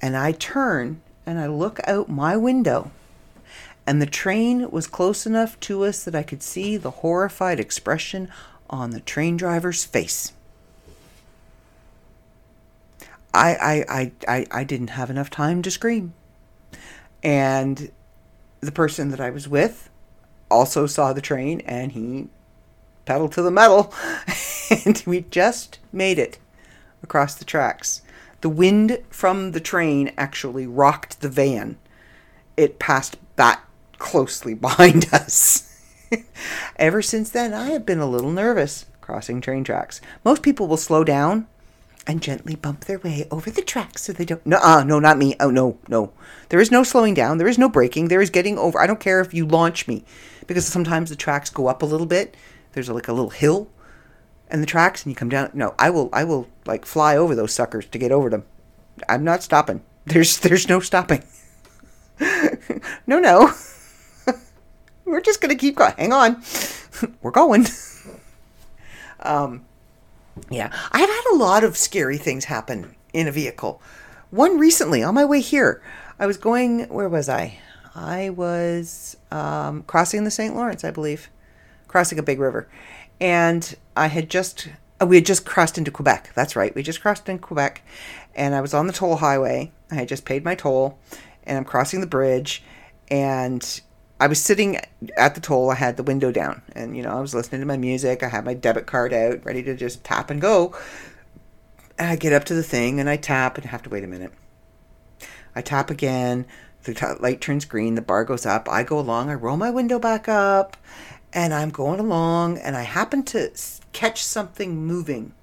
And I turn and I look out my window and the train was close enough to us that I could see the horrified expression on the train driver's face. I, I, I, I, I didn't have enough time to scream. And the person that I was with also saw the train and he pedaled to the metal and we just made it across the tracks. The wind from the train actually rocked the van. It passed that closely behind us. Ever since then, I have been a little nervous crossing train tracks. Most people will slow down and gently bump their way over the tracks so they don't. No, uh, no, not me. Oh, no, no. There is no slowing down. There is no braking. There is getting over. I don't care if you launch me because sometimes the tracks go up a little bit. There's like a little hill and the tracks and you come down. No, I will, I will like fly over those suckers to get over them. I'm not stopping. There's, there's no stopping. no, no. We're just to keep going. Hang on. We're going. um, yeah, I've had a lot of scary things happen in a vehicle. one recently on my way here. I was going, where was I? I was um, crossing the St. Lawrence, I believe, crossing a big river. And I had just, uh, we had just crossed into Quebec. That's right. We just crossed into Quebec. And I was on the toll highway. I had just paid my toll. And I'm crossing the bridge. And I was sitting at the toll. I had the window down. And, you know, I was listening to my music. I had my debit card out, ready to just tap and go. And I get up to the thing and I tap and have to wait a minute. I tap again. The t- light turns green. The bar goes up. I go along. I roll my window back up, and I'm going along. And I happen to catch something moving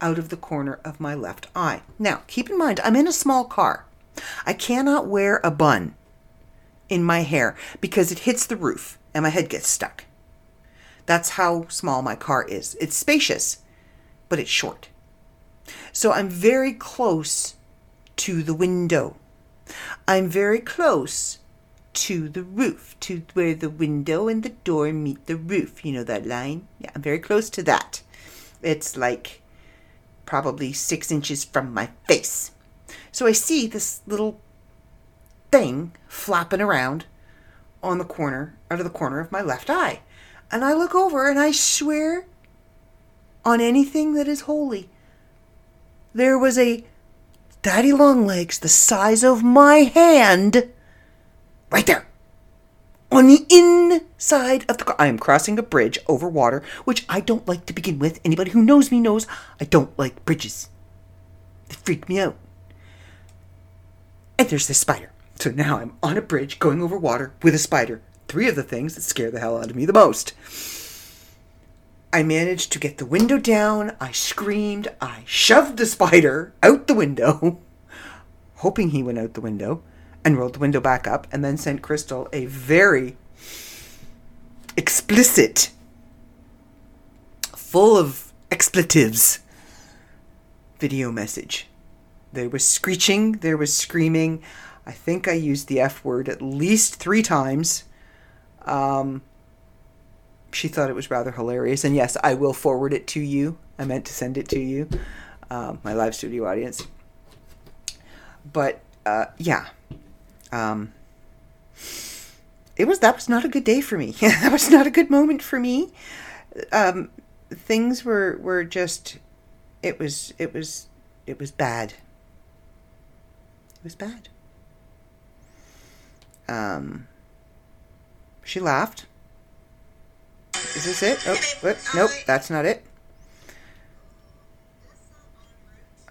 out of the corner of my left eye. Now, keep in mind, I'm in a small car. I cannot wear a bun in my hair because it hits the roof and my head gets stuck. That's how small my car is. It's spacious, but it's short. So I'm very close to the window. I'm very close to the roof, to where the window and the door meet the roof. You know that line? Yeah, I'm very close to that. It's like probably six inches from my face. So I see this little thing flapping around on the corner, out of the corner of my left eye. And I look over and I swear on anything that is holy, there was a daddy long legs the size of my hand right there on the inside of the car. I am crossing a bridge over water, which I don't like to begin with. Anybody who knows me knows I don't like bridges. They freak me out. And there's this spider. So now I'm on a bridge going over water with a spider. Three of the things that scare the hell out of me the most. I managed to get the window down. I screamed. I shoved the spider out the window, hoping he went out the window, and rolled the window back up, and then sent Crystal a very explicit, full of expletives video message. There was screeching, there was screaming. I think I used the F word at least three times. Um, she thought it was rather hilarious. And yes, I will forward it to you. I meant to send it to you, um, my live studio audience. But uh, yeah, um, it was that was not a good day for me. that was not a good moment for me. Um, things were were just it was it was it was bad. It was bad. Um, she laughed. Is this it? Oh, what? Nope, that's not it.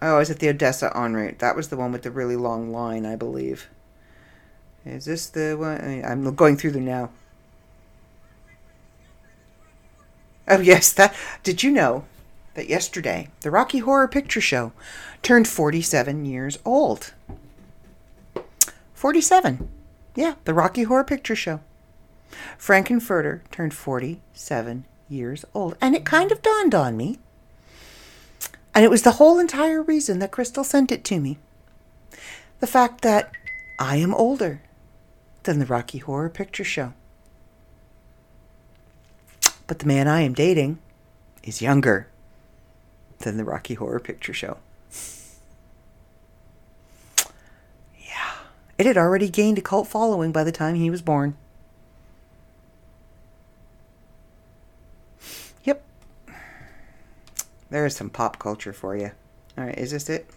Oh, is it the Odessa en route? That was the one with the really long line, I believe. Is this the one? I'm going through them now. Oh yes, that. Did you know that yesterday the Rocky Horror Picture Show turned 47 years old? 47. Yeah, the Rocky Horror Picture Show. Frank-N-Furter turned 47 years old. And it kind of dawned on me. And it was the whole entire reason that Crystal sent it to me. The fact that I am older than the Rocky Horror Picture Show. But the man I am dating is younger than the Rocky Horror Picture Show. It had already gained a cult following by the time he was born. Yep. There's some pop culture for you. All right, is this it?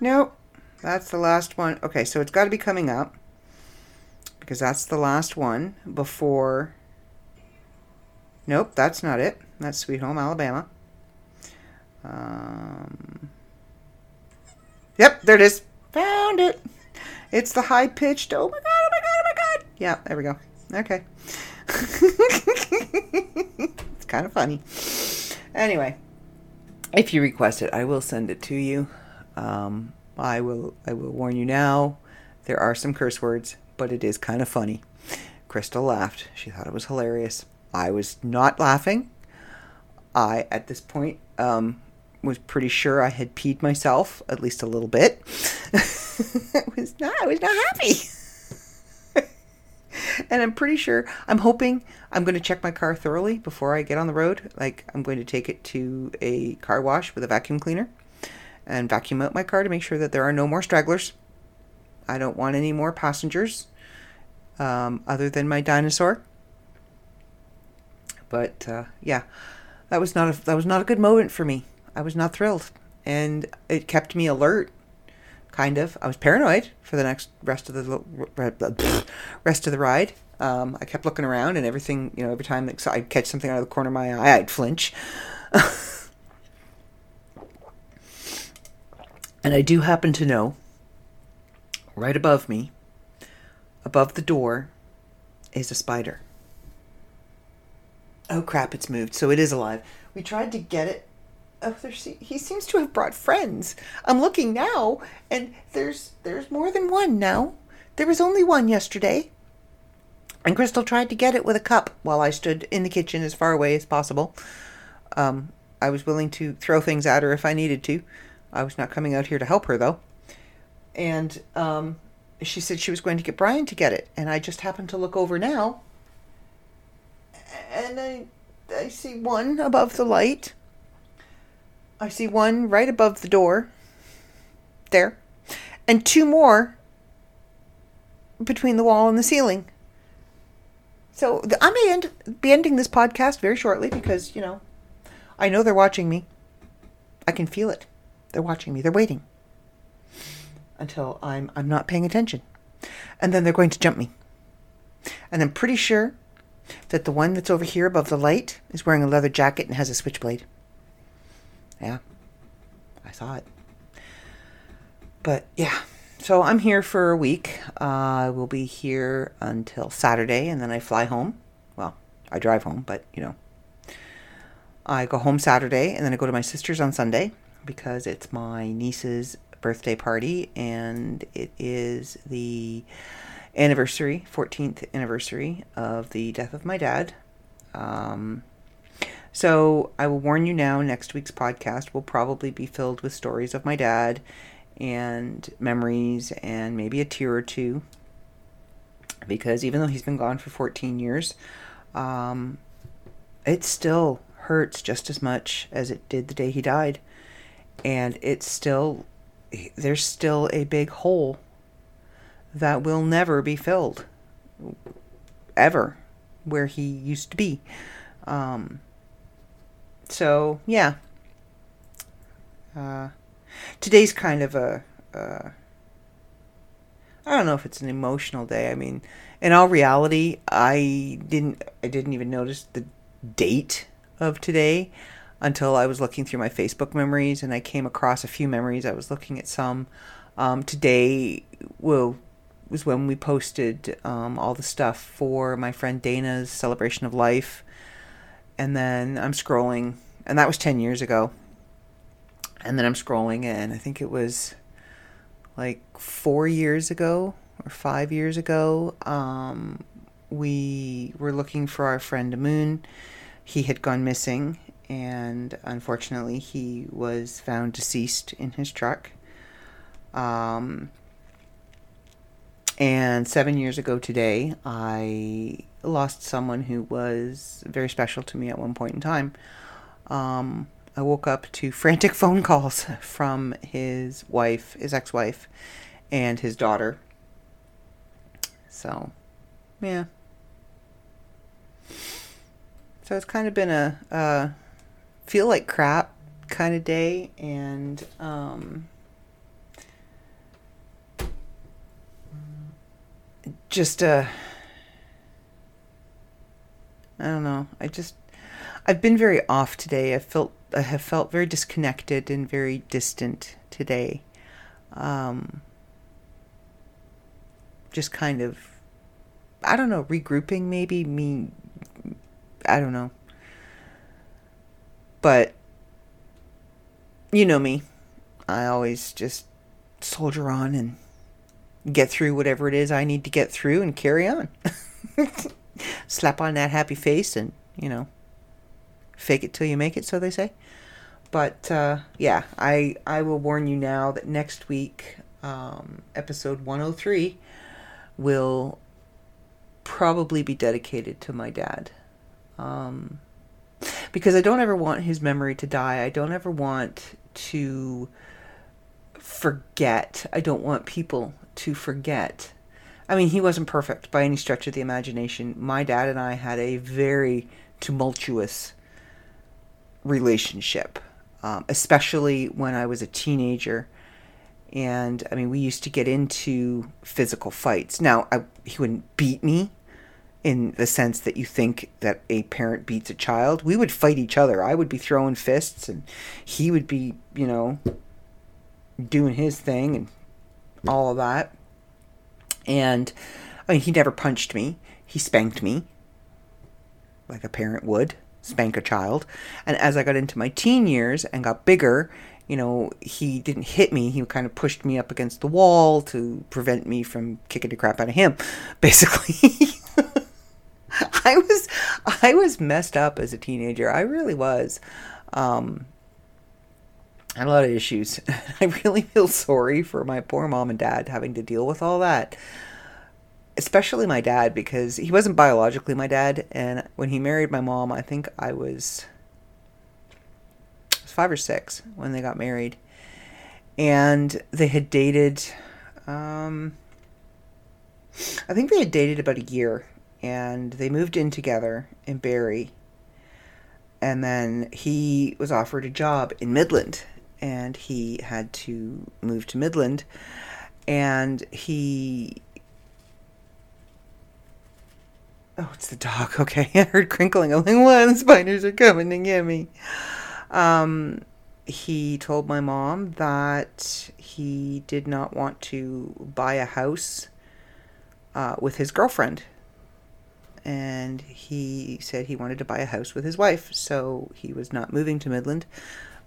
Nope. That's the last one. Okay, so it's got to be coming up because that's the last one before. Nope, that's not it. That's Sweet Home Alabama. Um, yep, there it is. Found it. It's the high pitched. Oh my god! Oh my god! Oh my god! Yeah, there we go. Okay. it's kind of funny. Anyway, if you request it, I will send it to you. Um, I will. I will warn you now. There are some curse words, but it is kind of funny. Crystal laughed. She thought it was hilarious. I was not laughing. I, at this point, um, was pretty sure I had peed myself at least a little bit. I was not. I was not happy. and I'm pretty sure. I'm hoping I'm going to check my car thoroughly before I get on the road. Like I'm going to take it to a car wash with a vacuum cleaner, and vacuum out my car to make sure that there are no more stragglers. I don't want any more passengers um, other than my dinosaur. But uh, yeah, that was not a that was not a good moment for me. I was not thrilled, and it kept me alert. Kind of. I was paranoid for the next rest of the rest of the ride. Um, I kept looking around, and everything. You know, every time I'd catch something out of the corner of my eye, I'd flinch. and I do happen to know, right above me, above the door, is a spider. Oh crap! It's moved, so it is alive. We tried to get it oh, he seems to have brought friends. I'm looking now, and there's there's more than one now. There was only one yesterday. And Crystal tried to get it with a cup while I stood in the kitchen as far away as possible. Um, I was willing to throw things at her if I needed to. I was not coming out here to help her, though. And um, she said she was going to get Brian to get it. And I just happened to look over now. And I, I see one above the light. I see one right above the door. There. And two more between the wall and the ceiling. So I may end, be ending this podcast very shortly because, you know, I know they're watching me. I can feel it. They're watching me. They're waiting until I'm I'm not paying attention. And then they're going to jump me. And I'm pretty sure that the one that's over here above the light is wearing a leather jacket and has a switchblade. Yeah, I saw it. But yeah, so I'm here for a week. Uh, I will be here until Saturday, and then I fly home. Well, I drive home, but you know, I go home Saturday, and then I go to my sister's on Sunday because it's my niece's birthday party, and it is the anniversary, 14th anniversary of the death of my dad. Um, so I will warn you now next week's podcast will probably be filled with stories of my dad and memories and maybe a tear or two. Because even though he's been gone for 14 years, um, it still hurts just as much as it did the day he died. And it's still, there's still a big hole that will never be filled. Ever. Where he used to be. Um, so yeah. Uh, today's kind of a. Uh, I don't know if it's an emotional day. I mean, in all reality, I didn't. I didn't even notice the date of today until I was looking through my Facebook memories, and I came across a few memories. I was looking at some. Um, today, well, was when we posted um, all the stuff for my friend Dana's celebration of life and then I'm scrolling, and that was 10 years ago. And then I'm scrolling, and I think it was like four years ago or five years ago. Um, we were looking for our friend Moon. He had gone missing, and unfortunately, he was found deceased in his truck. Um, and seven years ago today, I lost someone who was very special to me at one point in time. Um, I woke up to frantic phone calls from his wife, his ex wife, and his daughter. So, yeah. So it's kind of been a uh, feel like crap kind of day, and um, just a. Uh, I don't know. I just I've been very off today. I felt I have felt very disconnected and very distant today. Um, just kind of I don't know, regrouping maybe me I don't know. But you know me. I always just soldier on and get through whatever it is I need to get through and carry on. slap on that happy face and, you know, fake it till you make it, so they say. But uh, yeah, I I will warn you now that next week, um, episode 103, will probably be dedicated to my dad. Um, because I don't ever want his memory to die. I don't ever want to forget. I don't want people to forget. I mean, he wasn't perfect by any stretch of the imagination. My dad and I had a very tumultuous relationship, um, especially when I was a teenager. And I mean, we used to get into physical fights. Now, I, he wouldn't beat me in the sense that you think that a parent beats a child. We would fight each other. I would be throwing fists, and he would be, you know, doing his thing and all of that. And I mean, he never punched me, he spanked me like a parent would spank a child. And as I got into my teen years and got bigger, you know, he didn't hit me. He kind of pushed me up against the wall to prevent me from kicking the crap out of him, basically. I was I was messed up as a teenager. I really was. Um, I had a lot of issues. I really feel sorry for my poor mom and dad having to deal with all that. Especially my dad because he wasn't biologically my dad and when he married my mom, I think I was, was 5 or 6 when they got married. And they had dated um I think they had dated about a year and they moved in together in Barrie. And then he was offered a job in Midland and he had to move to Midland. And he. Oh, it's the dog. Okay. I heard crinkling. I'm like, what? The spiders are coming to get me. Um, he told my mom that he did not want to buy a house uh, with his girlfriend. And he said he wanted to buy a house with his wife, so he was not moving to Midland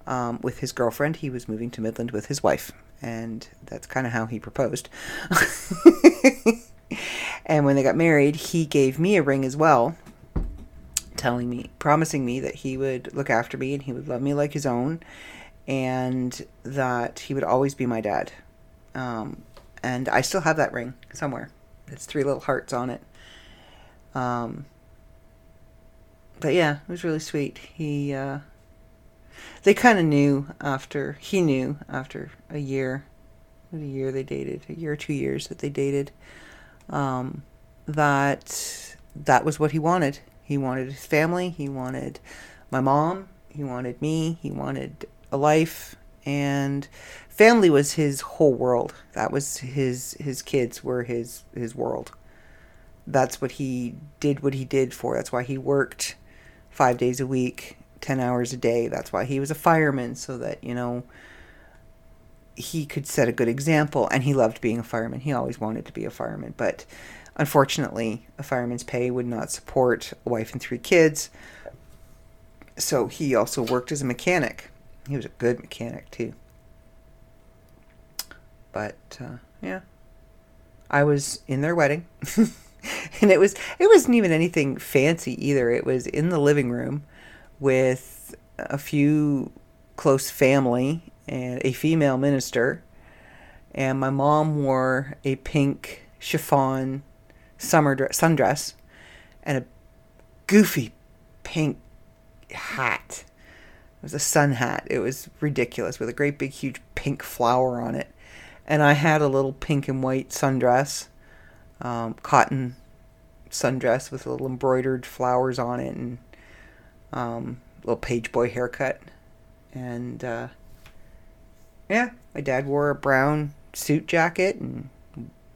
um, with his girlfriend. He was moving to Midland with his wife, and that's kind of how he proposed. and when they got married, he gave me a ring as well, telling me, promising me that he would look after me and he would love me like his own, and that he would always be my dad. Um, and I still have that ring somewhere. It's three little hearts on it. Um, but yeah, it was really sweet. He uh, they kind of knew after he knew after a year, a year they dated, a year or two years that they dated, um, that that was what he wanted. He wanted his family. He wanted my mom. He wanted me. He wanted a life, and family was his whole world. That was his his kids were his his world. That's what he did. What he did for. That's why he worked five days a week 10 hours a day. That's why he was a fireman, so that, you know, he could set a good example. And he loved being a fireman. He always wanted to be a fireman. But unfortunately, a fireman's pay would not support a wife and three kids. So he also worked as a mechanic. He was a good mechanic, too. But, uh, yeah. I was in their wedding. and it was it wasn't even anything fancy either. It was in the living room with a few close family and a female minister. And my mom wore a pink chiffon summer dress, sundress and a goofy pink hat. It was a sun hat. It was ridiculous with a great big huge pink flower on it. And I had a little pink and white sundress, um, cotton sundress with little embroidered flowers on it and um, little page boy haircut, and uh, yeah, my dad wore a brown suit jacket and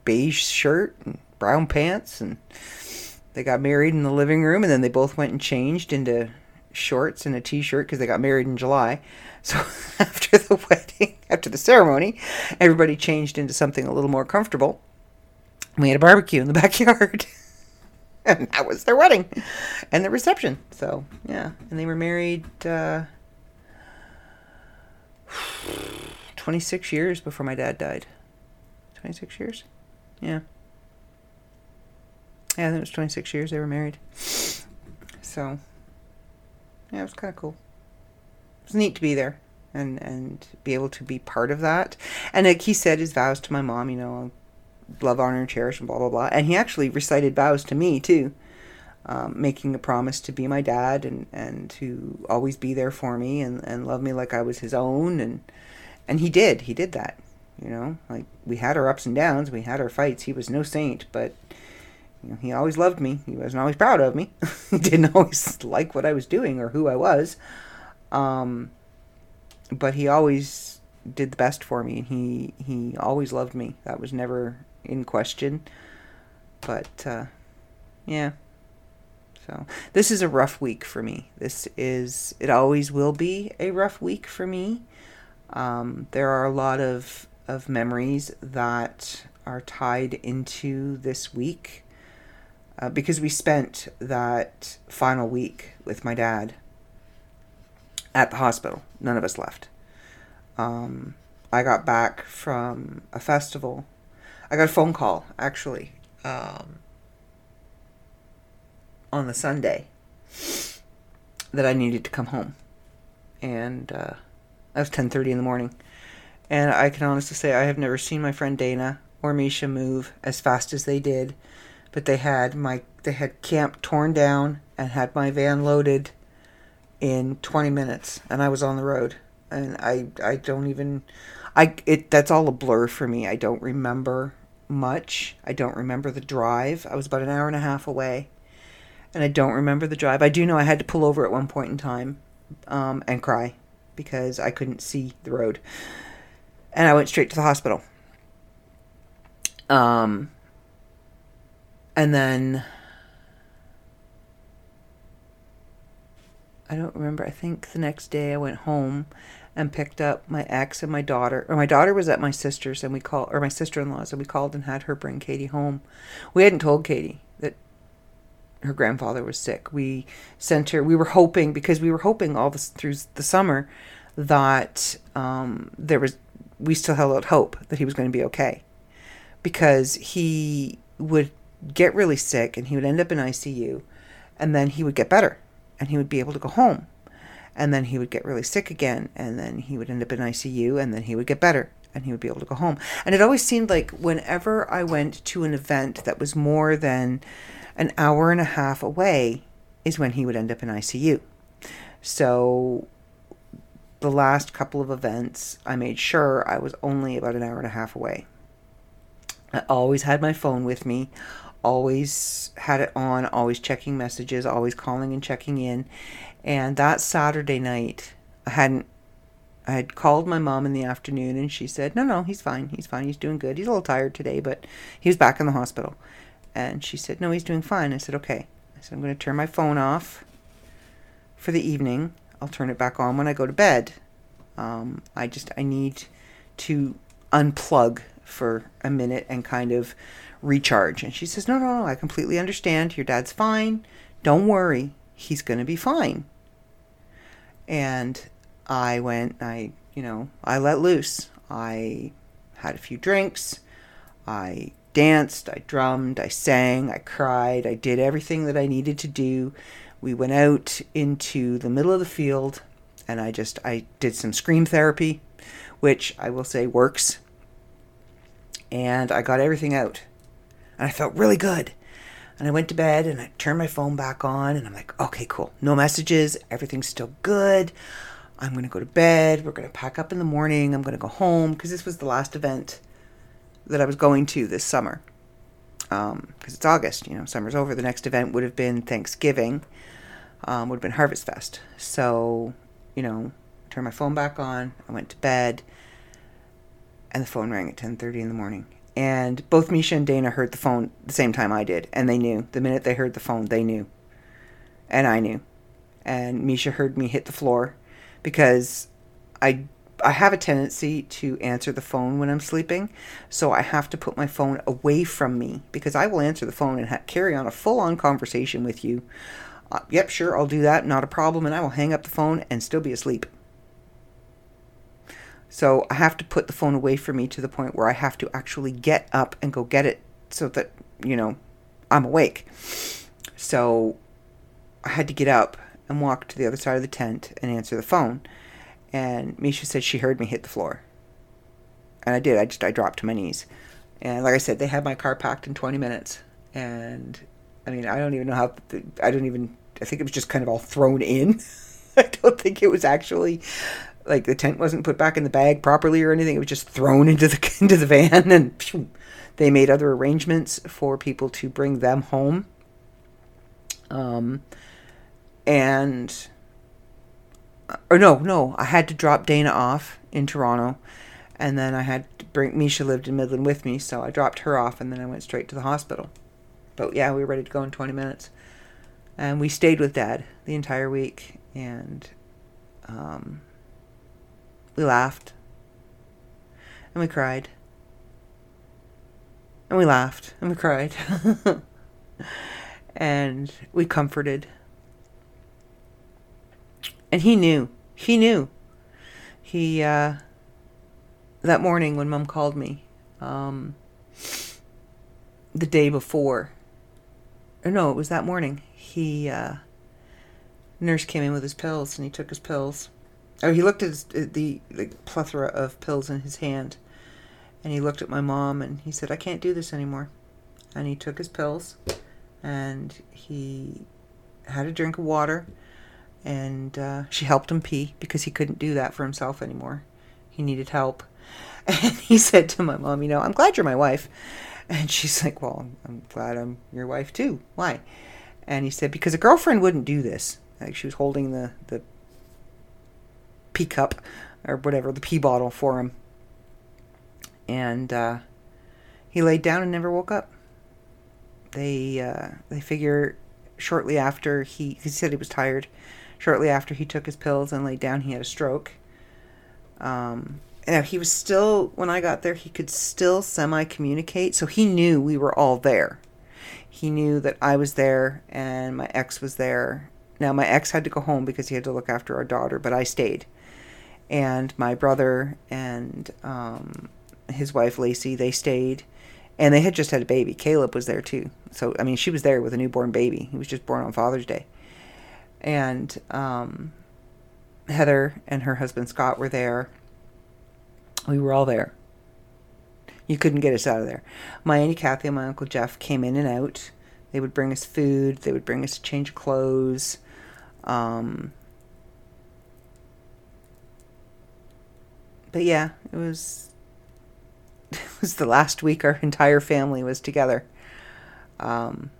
beige shirt and brown pants, and they got married in the living room, and then they both went and changed into shorts and a t-shirt because they got married in July. So after the wedding, after the ceremony, everybody changed into something a little more comfortable. We had a barbecue in the backyard. and that was their wedding and the reception. So yeah, and they were married uh, 26 years before my dad died. 26 years, yeah. Yeah, I think it was 26 years they were married. So yeah, it was kind of cool. It was neat to be there and and be able to be part of that. And like he said his vows to my mom, you know, love, honor, and cherish, and blah blah blah. And he actually recited vows to me too, um, making a promise to be my dad and and to always be there for me and and love me like I was his own. And and he did. He did that. You know, like we had our ups and downs, we had our fights. He was no saint, but you know, he always loved me. He wasn't always proud of me. he didn't always like what I was doing or who I was. Um, but he always did the best for me. He he always loved me. That was never in question. But uh, yeah. So this is a rough week for me. This is it always will be a rough week for me. Um, there are a lot of of memories that are tied into this week uh, because we spent that final week with my dad at the hospital. None of us left. Um, I got back from a festival. I got a phone call actually um, on the Sunday that I needed to come home, and uh, that was ten thirty in the morning. And I can honestly say I have never seen my friend Dana or Misha move as fast as they did, but they had my they had camp torn down and had my van loaded in 20 minutes and I was on the road and I I don't even I it that's all a blur for me. I don't remember much. I don't remember the drive. I was about an hour and a half away. And I don't remember the drive. I do know I had to pull over at one point in time um, and cry because I couldn't see the road. And I went straight to the hospital. Um, and then I don't remember. I think the next day I went home and picked up my ex and my daughter. Or my daughter was at my sister's and we called, or my sister-in-law's, and we called and had her bring Katie home. We hadn't told Katie that her grandfather was sick. We sent her. We were hoping because we were hoping all this through the summer that um, there was. We still held out hope that he was going to be okay, because he would get really sick and he would end up in ICU, and then he would get better and he would be able to go home. And then he would get really sick again, and then he would end up in ICU, and then he would get better, and he would be able to go home. And it always seemed like whenever I went to an event that was more than an hour and a half away, is when he would end up in ICU. So the last couple of events, I made sure I was only about an hour and a half away. I always had my phone with me, always had it on, always checking messages, always calling and checking in. And that Saturday night, I hadn't. I had called my mom in the afternoon and she said, No, no, he's fine. He's fine. He's doing good. He's a little tired today, but he was back in the hospital. And she said, No, he's doing fine. I said, Okay. I said, I'm going to turn my phone off for the evening. I'll turn it back on when I go to bed. Um, I just, I need to unplug for a minute and kind of recharge. And she says, No, no, no, I completely understand. Your dad's fine. Don't worry. He's going to be fine. And I went, I, you know, I let loose. I had a few drinks. I danced, I drummed, I sang, I cried, I did everything that I needed to do. We went out into the middle of the field and I just I did some scream therapy, which I will say works. And I got everything out and I felt really good. And I went to bed and I turned my phone back on and I'm like, okay, cool. No messages. Everything's still good. I'm going to go to bed. We're going to pack up in the morning. I'm going to go home because this was the last event that I was going to this summer. Because um, it's August, you know, summer's over. The next event would have been Thanksgiving, um, would have been Harvest Fest. So, you know, turned my phone back on. I went to bed, and the phone rang at 10:30 in the morning and both Misha and Dana heard the phone the same time I did, and they knew. The minute they heard the phone, they knew. And I knew. And Misha heard me hit the floor because I I have a tendency to answer the phone when I'm sleeping, so I have to put my phone away from me because I will answer the phone and ha- carry on a full-on conversation with you. Uh, yep, sure, I'll do that, not a problem, and I will hang up the phone and still be asleep. So I have to put the phone away from me to the point where I have to actually get up and go get it so that, you know, I'm awake. So I had to get up and walk to the other side of the tent and answer the phone. And Misha said she heard me hit the floor. And I did. I just I dropped to my knees. And like I said, they had my car packed in 20 minutes. And I mean, I don't even know how I don't even I think it was just kind of all thrown in. I don't think it was actually like the tent wasn't put back in the bag properly or anything. It was just thrown into the into the van, and phew, they made other arrangements for people to bring them home. Um, and or no, no, I had to drop Dana off in Toronto, and then I had to bring Misha lived in Midland with me, so I dropped her off, and then I went straight to the hospital. But yeah, we were ready to go in 20 minutes, and we stayed with Dad the entire week, and um, we laughed, and we cried, and we laughed, and we cried, and we comforted and he knew. He knew. He, uh, that morning when mom called me, um, the day before, or no, it was that morning, he, uh, nurse came in with his pills and he took his pills. Oh, he looked at his, at the, the plethora of pills in his hand and he looked at my mom and he said, I can't do this anymore. And he took his pills and he had a drink of water and uh, she helped him pee because he couldn't do that for himself anymore. He needed help. And he said to my mom, You know, I'm glad you're my wife. And she's like, Well, I'm glad I'm your wife too. Why? And he said, Because a girlfriend wouldn't do this. Like she was holding the, the pee cup or whatever, the pee bottle for him. And uh, he laid down and never woke up. They uh, they figure shortly after he, he said he was tired shortly after he took his pills and laid down, he had a stroke. Um, and he was still, when I got there, he could still semi communicate. So he knew we were all there. He knew that I was there and my ex was there. Now, my ex had to go home because he had to look after our daughter, but I stayed. And my brother and um, his wife, Lacey, they stayed. And they had just had a baby. Caleb was there too. So, I mean, she was there with a newborn baby. He was just born on Father's Day and um, Heather and her husband Scott were there. We were all there. You couldn't get us out of there. My Auntie Kathy and my Uncle Jeff came in and out. They would bring us food. They would bring us a change of clothes. Um, but yeah, it was it was the last week our entire family was together. Um,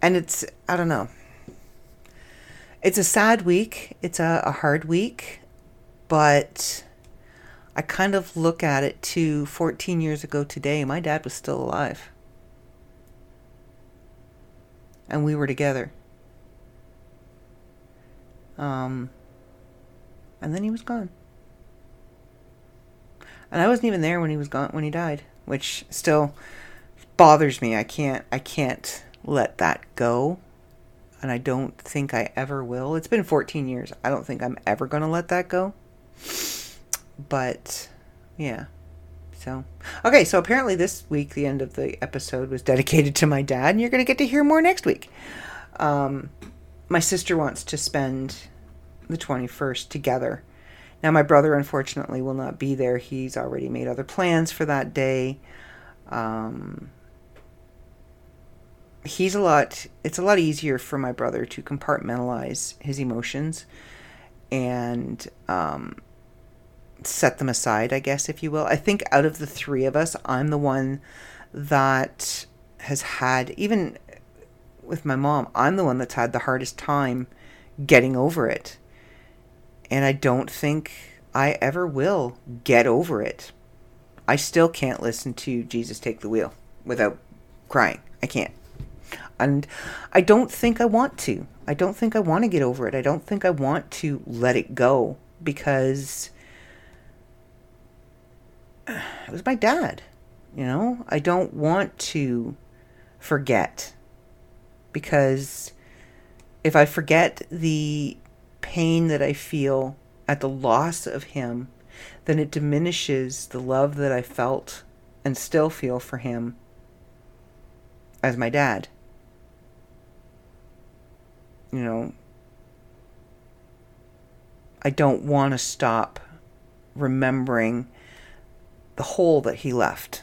and it's I don't know it's a sad week. It's a, a hard week, but I kind of look at it to 14 years ago today. My dad was still alive. And we were together. Um, and then he was gone. And I wasn't even there when he was gone when he died, which still bothers me. I can't I can't let that go and I don't think I ever will. It's been 14 years. I don't think I'm ever going to let that go. But yeah. So, okay, so apparently this week the end of the episode was dedicated to my dad and you're going to get to hear more next week. Um my sister wants to spend the 21st together. Now my brother unfortunately will not be there. He's already made other plans for that day. Um he's a lot it's a lot easier for my brother to compartmentalize his emotions and um, set them aside i guess if you will. I think out of the three of us i'm the one that has had even with my mom i'm the one that's had the hardest time getting over it. And i don't think i ever will get over it. I still can't listen to jesus take the wheel without crying. I can't and I don't think I want to. I don't think I want to get over it. I don't think I want to let it go because it was my dad. You know, I don't want to forget because if I forget the pain that I feel at the loss of him, then it diminishes the love that I felt and still feel for him as my dad you know, I don't want to stop remembering the hole that he left,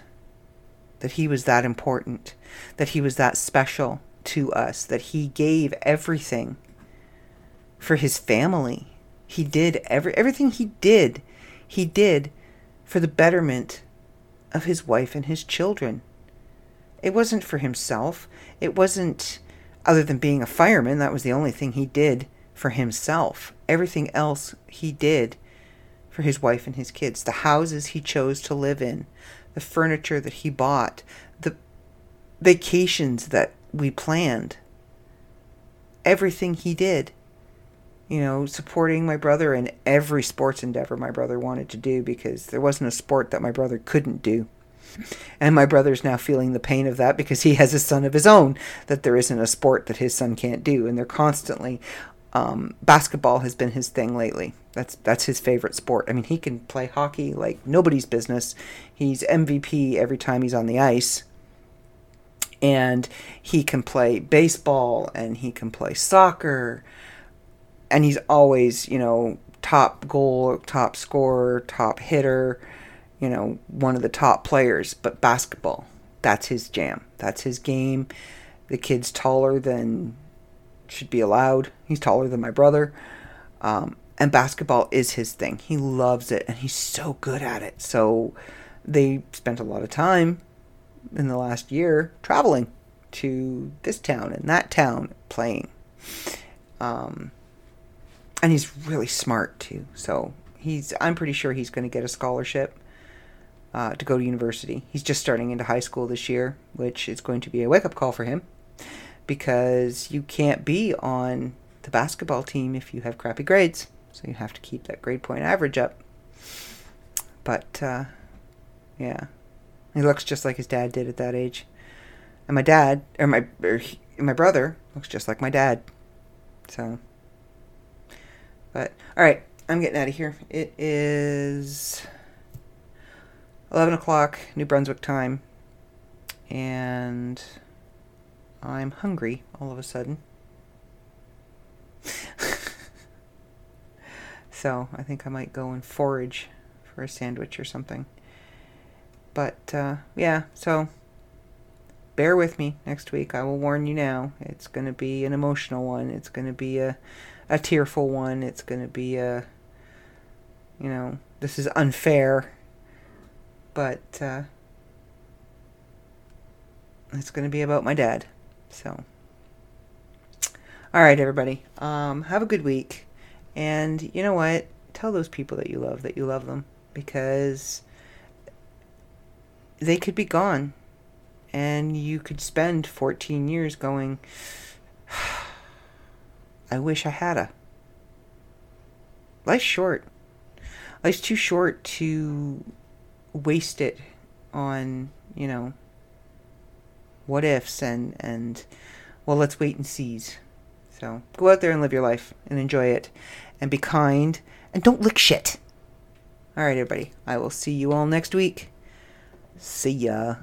that he was that important, that he was that special to us, that he gave everything for his family. he did every everything he did, he did for the betterment of his wife and his children. It wasn't for himself. It wasn't other than being a fireman, that was the only thing he did for himself. Everything else he did for his wife and his kids. The houses he chose to live in, the furniture that he bought, the vacations that we planned. Everything he did. You know, supporting my brother in every sports endeavor my brother wanted to do because there wasn't a sport that my brother couldn't do. And my brother's now feeling the pain of that because he has a son of his own that there isn't a sport that his son can't do. And they're constantly, um, basketball has been his thing lately. That's that's his favorite sport. I mean, he can play hockey like nobody's business. He's MVP every time he's on the ice. And he can play baseball and he can play soccer. And he's always, you know, top goal, top scorer, top hitter you know, one of the top players, but basketball, that's his jam. That's his game. The kid's taller than should be allowed. He's taller than my brother. Um, and basketball is his thing. He loves it and he's so good at it. So they spent a lot of time in the last year traveling to this town and that town playing. Um, and he's really smart too. So he's I'm pretty sure he's going to get a scholarship uh, to go to university. He's just starting into high school this year, which is going to be a wake up call for him because you can't be on the basketball team if you have crappy grades. So you have to keep that grade point average up. But, uh, yeah. He looks just like his dad did at that age. And my dad, or my, or he, my brother, looks just like my dad. So. But, alright, I'm getting out of here. It is 11 o'clock New Brunswick time, and I'm hungry all of a sudden. so I think I might go and forage for a sandwich or something. But uh, yeah, so bear with me next week. I will warn you now. It's going to be an emotional one. It's going to be a, a tearful one. It's going to be a, you know, this is unfair but uh, it's going to be about my dad. So, all right, everybody, um, have a good week, and you know what? Tell those people that you love that you love them because they could be gone, and you could spend 14 years going. I wish I had a. Life's short. Life's too short to waste it on, you know, what ifs and, and, well, let's wait and seize. So go out there and live your life and enjoy it and be kind and don't lick shit. All right, everybody. I will see you all next week. See ya.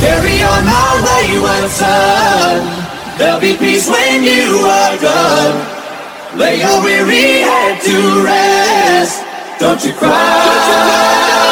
Carry on my wayward son. There'll be peace when you are gone. Lay your weary head to rest. Don't you cry.